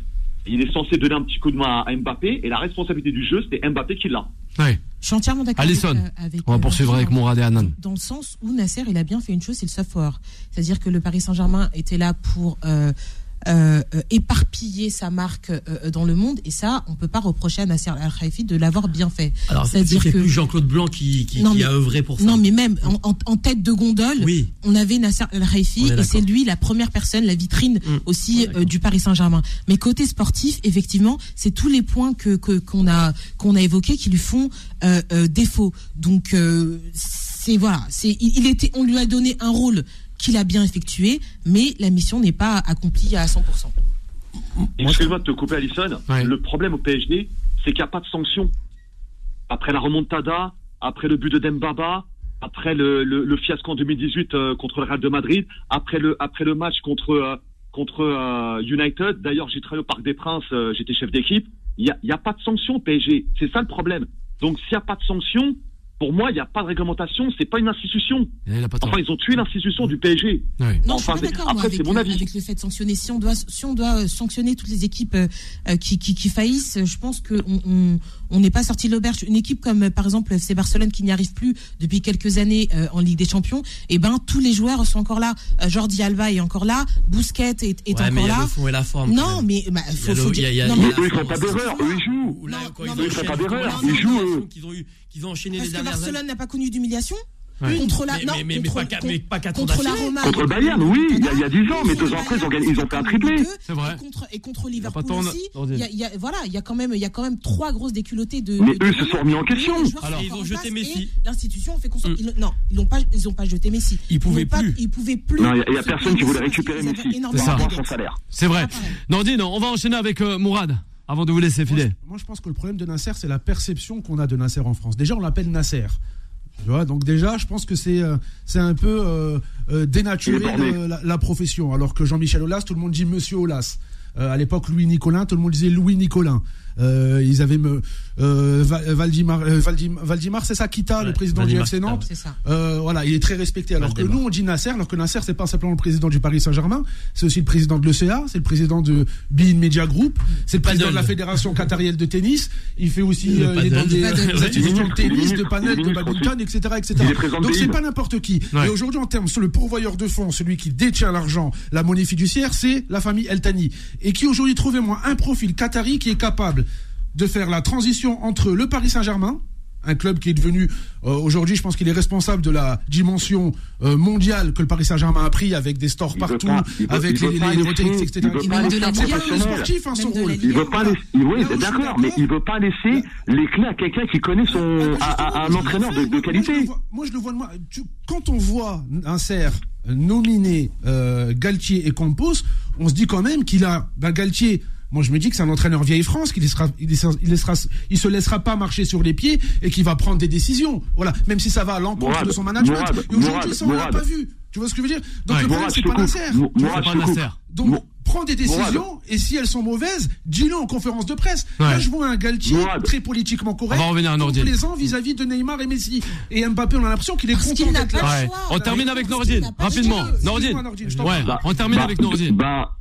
Il est censé donner un petit coup de main à Mbappé et la responsabilité du jeu, c'est Mbappé qui l'a. Ouais. Je suis entièrement d'accord. Alisson. avec, avec, On va poursuivre avec Mourad et Hanan. Dans le sens où Nasser, il a bien fait une chose, c'est le soft. C'est-à-dire que le Paris Saint-Germain était là pour euh, euh, euh, éparpiller sa marque euh, dans le monde, et ça, on peut pas reprocher à Nasser Al-Khelaifi de l'avoir bien fait. Alors, c'est C'est-à-dire c'est que plus Jean-Claude Blanc qui, qui, Non, qui mais- a œuvré pour ça. non, mais même en, tête de gondole, Oui. on avait Nasser est et c'est lui la première personne, la vitrine Mm. aussi euh, du Paris Saint-Germain. Mais côté sportif, effectivement, c'est tous les points que qu'on a qu'on a évoqués qui lui font euh, euh, défaut. Donc euh, c'est voilà, c'est il, il était, on lui a donné un rôle qu'il a bien effectué, mais la mission n'est pas accomplie à 100%. Excuse-moi de te couper, Alison. Ouais. Le problème au PSG, c'est qu'il n'y a pas de sanction. Après la remontada, après le but de Dembaba, après le, le, le fiasco en 2018 euh, contre le Real de Madrid, après le, après le match contre, euh, contre euh, United. D'ailleurs, j'ai travaillé au Parc des Princes, euh, j'étais chef d'équipe. Il n'y a, il y a pas de sanction au PSG. C'est ça le problème. Donc, s'il n'y a pas de sanction, pour moi, il n'y a pas de réglementation. C'est pas une institution. Il pas. Enfin, ils ont tué l'institution du PSG. Non, Enfin, je suis pas d'accord après, avec, c'est mon euh, avis. avec le fait de sanctionner. Si on doit, si on doit euh, sanctionner toutes les équipes euh, euh, qui, qui, qui faillissent, euh, je pense qu'on on, on n'est pas sorti de l'auberge. Une équipe comme, euh, par exemple, FC Barcelone qui n'y arrive plus depuis quelques années euh, en Ligue des Champions, et ben tous les joueurs sont encore là. Euh, Jordi Alba est encore là, Bousquet est, est Ouais, mais encore il y a là. le fond et la forme. Non, mais bah, Il y faut, a faut dire. Eux, ils font pas d'erreur. Eux, ils jouent. Là, ils ils font pas d'erreur. Ils jouent, qu'ils ont enchaîné les années. Barcelone n'a pas connu d'humiliation Ouais. contre la, Mais- non, mais- mais- mais contre, pas qu'à- mais pas qu'à contre la d'affilée. Roma. Contre Bayern, oui, il y a- il y a 10 ans, mais deux ans après, ils ont gagné- ils ont fait un triplé. C'est vrai. Et contre, et Liverpool tant- aussi. Il y a, il y a- voilà, il y a quand même, il y a quand même trois grosses déculottées de. Mais de- eux de- se sont remis en question. Alors, ils ont jeté Messi. L'institution a fait consent. Mm. Ils- non, ils n'ont pas, ils ont pas jeté Messi. Ils pouvaient pas- plus. Ils pouvaient plus. Non, il y a- personne qui voulait récupérer ils Messi. à de son salaire. C'est vrai. Ah, pareil. Nordine, on va enchaîner avec euh, Mourad avant de vous laisser Moi, filer. je- moi, je pense que le problème de Nasser, c'est la perception qu'on a de Nasser en France. Déjà, on l'appelle Nasser. Tu vois, donc déjà, je pense que c'est euh, c'est un peu euh, euh, le- la, la profession. Alors que Jean-Michel Aulas, tout le monde dit Monsieur Aulas. Euh, à l'époque, Louis Nicolin, tout le monde disait Louis Nicolin. Euh, ils avaient me, euh, Valdimar, euh, Valdim- Valdimar, c'est ça, Kita, le président Valdimar du FC Nantes. C'est ça. Euh, voilà, il est très respecté. Alors que nous, on dit Nasser, alors que Nasser, c'est pas simplement le président du Paris Saint-Germain, c'est aussi le président de l'ECA, c'est le président de Bein Media Group, c'est le président Padel. de la fédération qatarienne de tennis. Il fait aussi, Le euh, il est dans des institutions de tennis, de panel, de badminton, etc., etc. Donc c'est pas n'importe qui. Ouais. Et aujourd'hui, en termes sur le pourvoyeur de fonds, celui qui détient l'argent, la monnaie fiduciaire, c'est la famille El Thani. Et qui aujourd'hui, trouvez-moi un profil qatari qui est capable de faire la transition entre le Paris Saint-Germain, un club qui est devenu euh, aujourd'hui, je pense qu'il est responsable de la dimension euh, mondiale que le Paris Saint-Germain a pris avec des stores partout, pas- il veut- avec les, les, les hôtels, etc. il veut etc. pas laisser C'est un pas que sportif, hein, son rôle. Il veut pas laisser, oui, d'accord, mais il veut pas laisser les clés à quelqu'un qui connaît son, à, à- à un entraîneur de, de Moi, je le qualité. vois- Moi, je le vois de moi. Tu- quand on voit un cerf nominer euh, Galtier et Campos, on se dit quand même qu'il a. Ben, Galtier. Moi, je me dis que c'est un entraîneur vieille France, qu'il laissera, il laissera, il laissera, il se laissera pas marcher sur les pieds et qu'il va prendre des décisions. Voilà, même si ça va à l'encontre de son management. Mourad, et aujourd'hui, ça, on l'a pas vu. Tu vois ce que je veux dire? Donc, Ouais. le problème, c'est pas. Nasser. Pas. Nasser. Donc, prends des décisions et si elles sont mauvaises, dis-le en conférence de presse. Ouais. Là, je vois un Galtier Mourad. très politiquement correct, On va revenir à Nordine. complaisant vis-à-vis de Neymar et Messi. Et Mbappé, on a l'impression qu'il est Parce content d'être là. Ouais. On termine avec Parce qu'il Nordine, rapidement. Nordine. Ouais, on termine Bah, avec Nordine. Bah,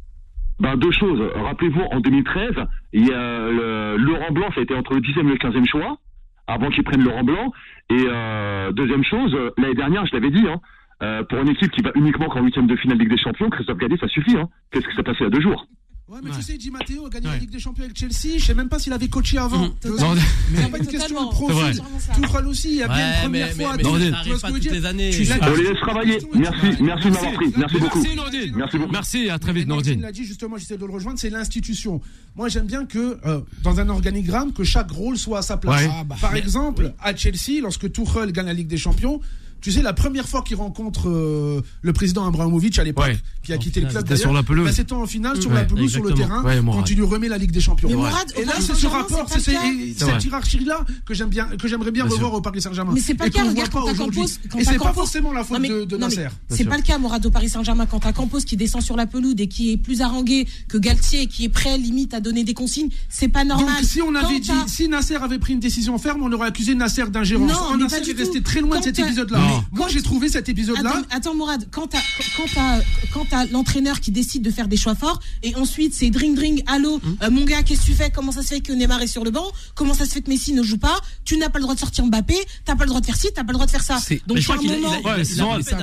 bah, deux choses. Rappelez-vous, en 2013, il y a le, Laurent Blanc, ça a été entre le 10e et le 15e choix, avant qu'il prenne Laurent Blanc. Et euh, deuxième chose, l'année dernière, je l'avais dit, hein, euh, pour une équipe qui va uniquement qu'en huitième de finale Ligue des Champions, Christophe Gallet, ça suffit. Hein. Qu'est-ce qui s'est passé il y a deux jours? Ouais, mais Ouais. tu sais, Di Matteo a gagné Ouais. la Ligue des Champions avec Chelsea. Je sais même pas s'il avait coaché avant. Mmh. Tu vois, Nordine. C'est pas une question de profil. Tuchel aussi, il y a bien une première fois. mais Nordine. Tu vois ce que je veux dire années. Tu sais- On les laisse travailler. Merci, merci de m'avoir pris. Merci beaucoup. Merci Nordine. Merci beaucoup. Merci, à très vite Nordine Nordine. l'a dit justement, j'essaie de le rejoindre, c'est l'institution. Moi, j'aime bien que euh, dans un organigramme, que chaque rôle soit à sa place. Ah, bah. Par exemple, à Chelsea, lorsque Tuchel gagne la Ligue des Champions. Tu sais, la première fois qu'il rencontre euh, le président Abramovich à l'époque, Ouais. qui a quitté le club, sur d'ailleurs, la pelouse. bah, c'était en finale sur Ouais, la pelouse, sur le terrain, Ouais, quand il lui remet la Ligue des Champions. Mais Ouais. Mourad, Et là, Paris c'est ce rapport, c'est cette hiérarchie-là que j'aime bien, que j'aimerais bien Bien revoir sûr. au Paris Saint-Germain. Mais c'est pas le cas, regarde, pas quand t'as aujourd'hui. Et c'est pas forcément la faute Non, mais- de, Nasser. C'est pas le cas, Morad, au Paris Saint-Germain, quand t'as Campos qui descend sur la pelouse et qui est plus harangué que Galtier, qui est prêt, limite, à donner des consignes, c'est pas normal. Donc si on avait dit, si Nasser avait pris une décision ferme, on aurait accusé Nasser d'ingérence. Nasser est resté très loin de cet épisode-là. Moi, j'ai trouvé cet épisode-là. Attends, attends, Mourad, quand t'as quand t'as quand t'as l'entraîneur qui décide de faire des choix forts et ensuite c'est dring dring, allô, Hum. euh, mon gars, qu'est-ce que tu fais? Comment ça se fait que Neymar est sur le banc? Comment ça se fait que Messi ne joue pas? Tu n'as pas le droit de sortir Mbappé, t'as pas le droit de faire ci, t'as pas le droit de faire ça. Donc mais il je y a crois qu'il un a- il moment. il a-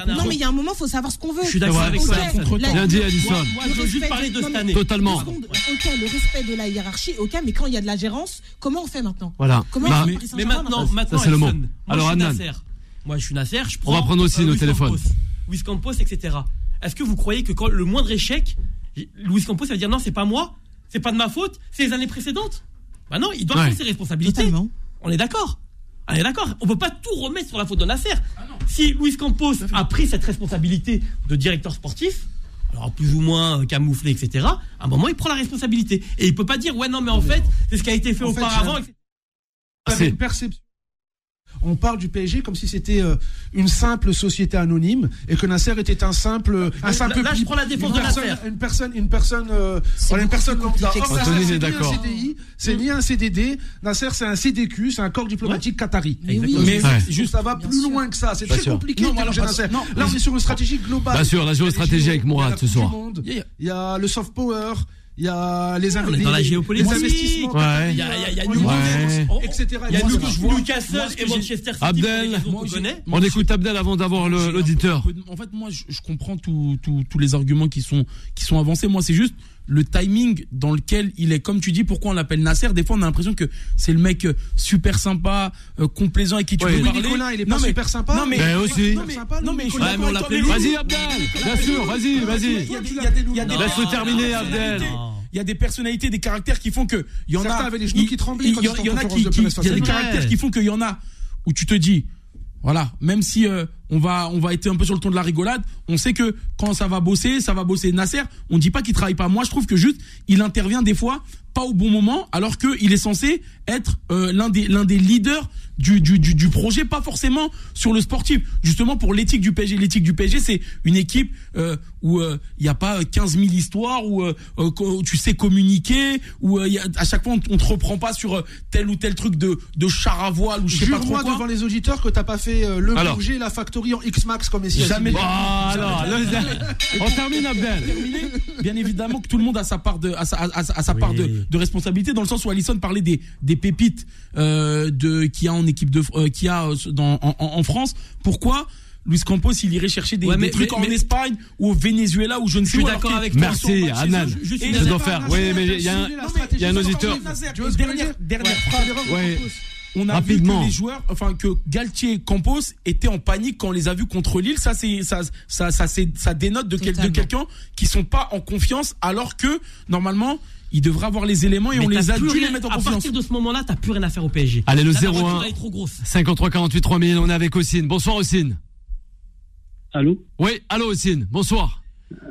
il. Non mais il y a un moment, faut savoir ce qu'on veut. Je suis d'accord avec ça. le Moi, je veux juste parler de cette année. Totalement. Ok, le respect de la hiérarchie, ok, mais quand il y a de la gérance, comment on fait maintenant? Voilà. Comment Bah, on fait Mais, maintenant, maintenant, c'est le mot. Alison, moi, je suis. Nasser. Moi, je. Je On prends, va prendre aussi euh, nos Luis téléphones. Campos, Luis Campos, etc. Est-ce que vous croyez que quand le moindre échec, Luis Campos va dire non, c'est pas moi, c'est pas de ma faute, c'est les années précédentes? Bah non, il doit Ouais. prendre ses responsabilités. Totalement. On est d'accord. On est d'accord. On peut pas tout remettre sur la faute de Nasser. Si Luis Campos a pris cette responsabilité de directeur sportif, alors plus ou moins euh, camouflé, etc. À un moment, il prend la responsabilité et il peut pas dire ouais non mais en fait c'est ce qui a été fait En fait, auparavant. etc. Avec C'est- une perception. On parle du PSG comme si c'était euh, une simple société anonyme et que Nasser était un simple, un Là- simple. là, je prends la défense une de personne, Nasser. une personne, une personne, euh, voilà, une personne lambda. c'est un d'accord. CDI, c'est ni un CDD. Nasser, c'est un CDQ, c'est un corps diplomatique qatari. Mais oui. Mais Ouais. juste, ça va Bien plus sûr. loin que ça. C'est très sûr. compliqué Non, alors, Nasser. non, Là, on est sur une stratégie globale. Bien sûr, la géostratégie avec Mourad ce soir. Il y a le soft power. Il y a les, on est dans la géopolitique. les investissements, Ouais. Il y a, il y a, il y a en New- Ouais. Oh, etc. Il y a Newcastle et Manchester City Abdel. On écoute Abdel avant d'avoir l'auditeur. En fait, moi, je, comprends tous les arguments qui sont, qui sont avancés. Moi, c'est juste le timing dans lequel il est. Comme tu dis, pourquoi on l'appelle Nasser? Des fois, on a l'impression que c'est le mec euh, super sympa, euh, complaisant avec qui tu Ouais. peux Oui. Nicolas, il est Non, pas mais- super sympa. Non, mais, Mais aussi. Non, mais, non, mais mais mais Vas-y. Abdel, bien sûr, vas-y, y vas-y. y y y Laisse-le terminer, Abdel. Il y a des personnalités, des caractères qui font que il y en Certains a. avaient les genoux qui tremblaient il- y, il y en a qui, qui- il y a des caractères qui font qu'il y en a où tu te dis, voilà, même si euh, on va on va être un peu sur le ton de la rigolade, on sait que quand ça va bosser, ça va bosser. Nasser, on dit pas qu'il travaille pas. Moi, je trouve que juste il intervient des fois pas au bon moment, alors que il est censé être euh, l'un des l'un des leaders du, du, du, du projet, pas forcément sur le sportif. Justement pour l'éthique du PSG. L'éthique du PSG, c'est une équipe euh, où il n'y a pas 15 000 histoires, où, euh, euh, où tu sais communiquer, où euh, y a, à chaque fois on, on te reprend pas sur euh, tel ou tel truc de, de char à voile ou je sais pas trop Jure-moi quoi. devant les auditeurs que t'as pas fait euh, le Alors. Bourget et en X-Max comme Messi. a Jamais. le- on termine Abdel. Bien évidemment que tout le monde a sa part de, a sa, a sa- a sa part de, de responsabilité dans le sens où Alisson parlait des, des pépites euh, de qu'il y a en équipe de euh, qu'il y a euh, dans, en, en- en France. Pourquoi Luis Campos il irait chercher des, Ouais, des trucs mais- en mais- Espagne ou au Venezuela ou je ne sais suis alors d'accord avec toi. Merci, Anan. Je dois faire. Oui, mais il y a un, y a auditeur. dernière, phrase. On a Rapidement. vu que les joueurs, enfin que Galtier et Campos étaient en panique quand on les a vus contre Lille. Ça, c'est ça, ça, ça, c'est- ça dénote de, quel- de Totalement. quelqu'un qui sont pas en confiance, alors que normalement ils devraient avoir les éléments et Mais on les a dû rien- les mettre en À confiance. partir de ce moment-là, t'as plus rien à faire au PSG. Allez, le Là, ta 0-1. voiture, elle est trop grosse. 53 48 3000, on est avec Ossine. Bonsoir Ossine. Allô? Oui, allô Ossine. Bonsoir.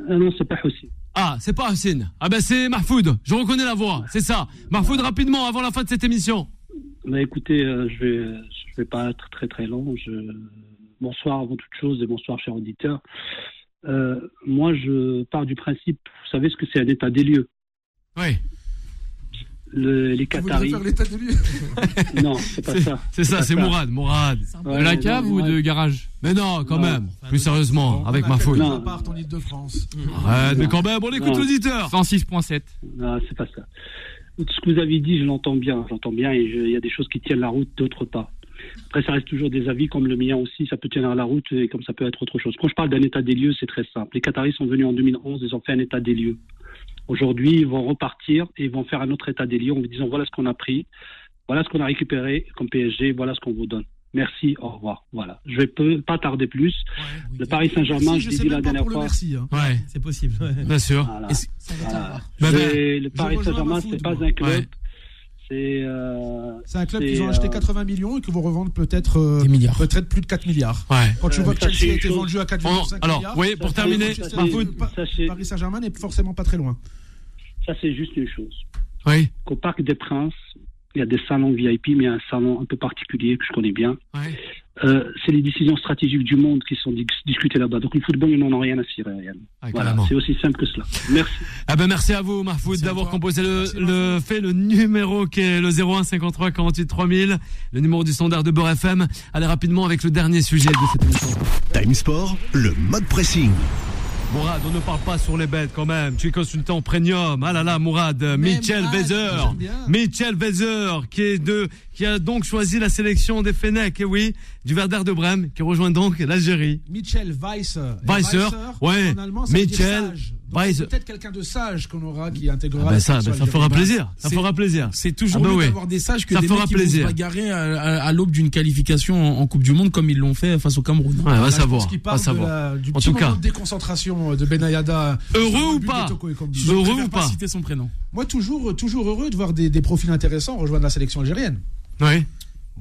Ah non, c'est pas aussi. Ah, c'est pas Ossine. Ah ben c'est Mahfoud. Je reconnais la voix. C'est ça. Mahfoud, rapidement, avant la fin de cette émission. Bah écoutez, euh, je vais je vais pas être très très long. Je... Bonsoir avant toute chose et bonsoir chers auditeurs. Euh, moi, je pars du principe, vous savez ce que c'est un état des lieux? Oui. Le- les Vous voulez Qataris. faire l'état des lieux? Non, c'est pas ça. c'est ça, c'est. Mourad. Mourad. Ouais, De la non, cave ou ouais. de garage? Mais non, quand Non. même. Plus sérieusement, avec On a Mahfoud. quelques Non. apparts en Ile-de-France. Arrête, mais quand même, on écoute l'auditeur. 106.7. Non, c'est pas ça. Ce que vous avez dit, je l'entends bien, j'entends bien, et il y a des choses qui tiennent la route, d'autres pas. Après, ça reste toujours des avis, comme le mien aussi, ça peut tenir la route, et comme ça peut être autre chose. Quand je parle d'un état des lieux, c'est très simple. Les Qataris sont venus en 2011, ils ont fait un état des lieux. Aujourd'hui, ils vont repartir et ils vont faire un autre état des lieux en disant voilà ce qu'on a pris, voilà ce qu'on a récupéré comme PSG, voilà ce qu'on vous donne. Merci, au revoir. Voilà. Je vais peu- pas tarder plus. Le Paris Saint-Germain, je je l'ai sais dit la dernière le fois. merci. hein. Ouais, C'est possible. ouais. bien sûr. Voilà. Voilà. Bah, bah, le Paris Saint-Germain, c'est pas moi. un club. Ouais. C'est euh, un club qu'ils ont acheté euh, 80 millions et que vous revendent peut-être euh, Des milliards. peut-être plus de 4 milliards. Ouais. Quand tu Euh, vois que ça, Chelsea a été vendu à 4,5 On- alors, milliards, oui, pour ça, terminer, ça, ça, Paris Saint-Germain n'est forcément pas très loin. ça c'est juste une chose. Oui. Qu'au Parc des Princes, il y a des salons VIP, mais il y a un salon un peu particulier que je connais bien. Ouais. Euh, c'est les décisions stratégiques du monde qui sont dis- discutées là-bas. Donc le football, ils n'en ont rien à cirer. Ah, Voilà, c'est aussi simple que cela. Merci. Ah ben merci à vous à d'avoir composé le, fait le numéro qui est le 01 53 48 3000 le numéro du standard de Beurre FM allez rapidement avec le dernier sujet de cette émission Time Sport, le mode pressing. Mourad on ne parle pas sur les bêtes quand même tu es consultant premium ah là là Mourad Mais Michel bien. Michel Wezer qui est de qui a donc choisi la sélection des Fenech et oui du Werder de Brême qui rejoint donc l'Algérie Weiss. Weisser, ouais. En allemand, ça veut dire Mitchell, sage. C'est Peut-être quelqu'un de sage qu'on aura qui intégrera. ah ben la ça, ben ça fera plaisir ça C'est- fera plaisir C'est toujours Ah bah mieux d'avoir des sages que Ça des fera mecs qui plaisir. vont se bagarrer à, à- à l'aube d'une qualification en, en Coupe du Monde comme ils l'ont fait face au Cameroun. ouais, on va savoir va savoir la- du En tout cas. de déconcentration de Benayada. Heureux ou pas. Je Heureux ou pas pas citer son prénom. Moi, toujours, toujours heureux de voir des, des profils intéressants rejoindre la sélection algérienne. oui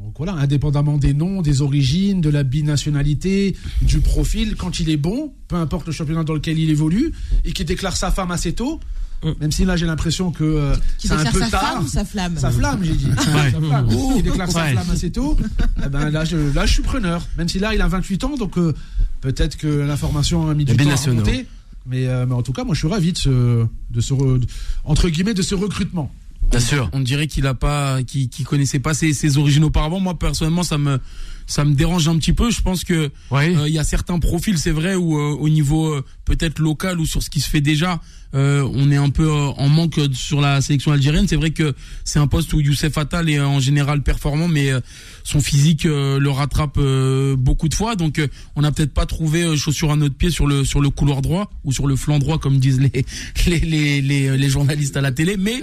Donc voilà, indépendamment des noms, des origines, de la binationalité, du profil, quand il est bon, peu importe le championnat dans lequel il évolue, et qui déclare sa femme assez tôt, même si là j'ai l'impression que euh, Qui c'est un déclare peu sa tard. femme ou sa flamme Sa flamme, j'ai dit. Ouais. Sa flamme. Qui déclare sa flamme assez tôt. Eh ben, là, je, là, je suis preneur. Même si là, il a 28 ans, donc euh, peut-être que l'information a mis du temps à remonter. Mais, euh, mais en tout cas, moi, je suis ravi de ce, de ce re- de- entre guillemets, de ce recrutement. Bien sûr On dirait qu'il a pas, qu'il connaissait pas ses, ses origines auparavant. Moi personnellement, ça me, ça me dérange un petit peu. Je pense que oui euh, il y a certains profils, c'est vrai, où euh, au niveau euh, peut-être local ou sur ce qui se fait déjà, euh, on est un peu euh, en manque sur la sélection algérienne. C'est vrai que c'est un poste où Youssef Attal est euh, en général performant, mais euh, son physique le rattrape beaucoup de fois. Donc on n'a peut-être pas trouvé chaussure à notre pied sur le sur le couloir droit ou sur le flanc droit, comme disent les les les, les, les journalistes à la télé. Mais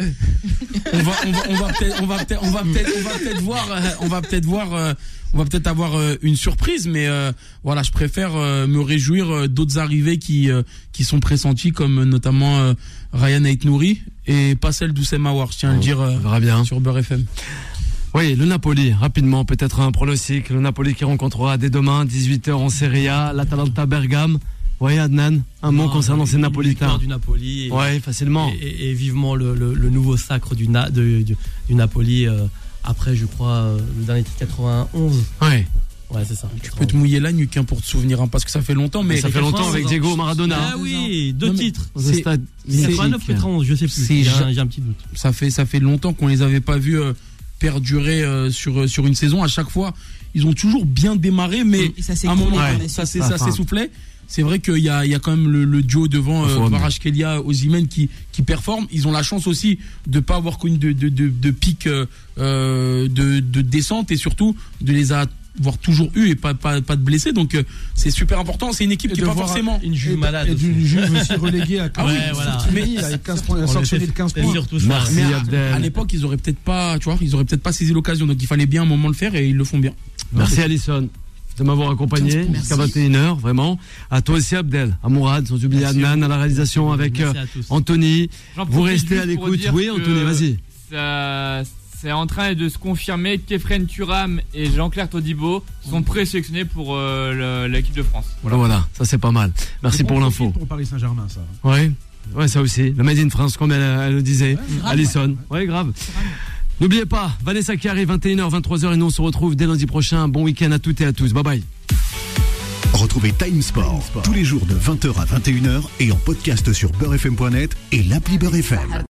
on va on va on va peut-être on va peut-être on va peut-être peut-être voir on va peut-être voir on va peut-être avoir euh, une surprise mais euh, voilà je préfère euh, me réjouir euh, d'autres arrivées qui euh, qui sont pressenties comme notamment euh, Ryan Ait Nouri et pas celle d'Oussem Aouar je tiens à le dire euh, on verra bien sur Beurre FM Oui, le Napoli, rapidement, peut-être un pronostic. Le Napoli qui rencontrera dès demain, 18h en Serie A, l'Atalanta Bergame. Oui, Adnan, un mot concernant ces Napolitains. du Napoli. Et, Ouais, facilement. et, et- et vivement le, le- le nouveau sacre du, Na- de- du, du Napoli. euh, après, je crois, euh, le dernier titre 91. Ouais. Ouais, c'est ça. tu peux te mouiller la nuque hein, pour te souvenir hein, parce que ça fait longtemps mais ça fait longtemps avec Diego Maradona. Ah oui, deux Non, titres. C'est- stade c'est- 89 mythique. 91, je sais plus. J'ai un, ja- j'ai un petit doute. ça fait ça fait longtemps qu'on les avait pas vus euh, perdurer euh, sur sur une saison à chaque fois ils ont toujours bien démarré mais ça à un moment Ouais. ça s'essoufflait c'est vrai qu'il y a, il y a quand même le, le duo devant euh, Kvaratskhelia, Osimhen qui, qui performe. Ils ont la chance aussi de pas avoir connu de, de, de, de pic euh, euh, de, de descente et surtout de les a voire toujours eu et pas, pas, pas de blessés. Donc euh, c'est super important. C'est une équipe Et qui de est pas voir forcément. Une juge Et- malade. Et d'une aussi. reléguée à Ah oui, voilà. Fortuny, il a 15 points, sanctionné de 15 C'est points. surtout ça. Merci Mais à, Abdel. à l'époque, ils auraient peut-être pas, tu vois, ils auraient peut-être pas saisi l'occasion. Donc il fallait bien un moment le faire et ils le font bien. Merci Alison de m'avoir accompagné jusqu'à 21h, vraiment. À toi aussi Abdel, à Mourad, sans oublier. Adnan à la réalisation avec euh. Anthony. Vous restez à l'écoute. Oui, Anthony, vas-y. ça- C'est en train de se confirmer qu'Efren Turam et Jean-Claire Todibo sont présélectionnés pour euh, l'équipe de France. Voilà. ça c'est pas mal. Merci pour l'info. Pour Paris Saint-Germain, ça. Ouais, ça aussi. Le Made in France, comme elle, elle le disait. grave, Alison, ouais, grave. N'oubliez pas, Vanessa qui arrive 21h, 23h et nous on se retrouve dès lundi prochain. Bon week-end à toutes et à tous. Bye bye. Retrouvez Time Sport tous les jours de 20h à 21h et en podcast sur beurrefm.net et l'appli Beurre FM.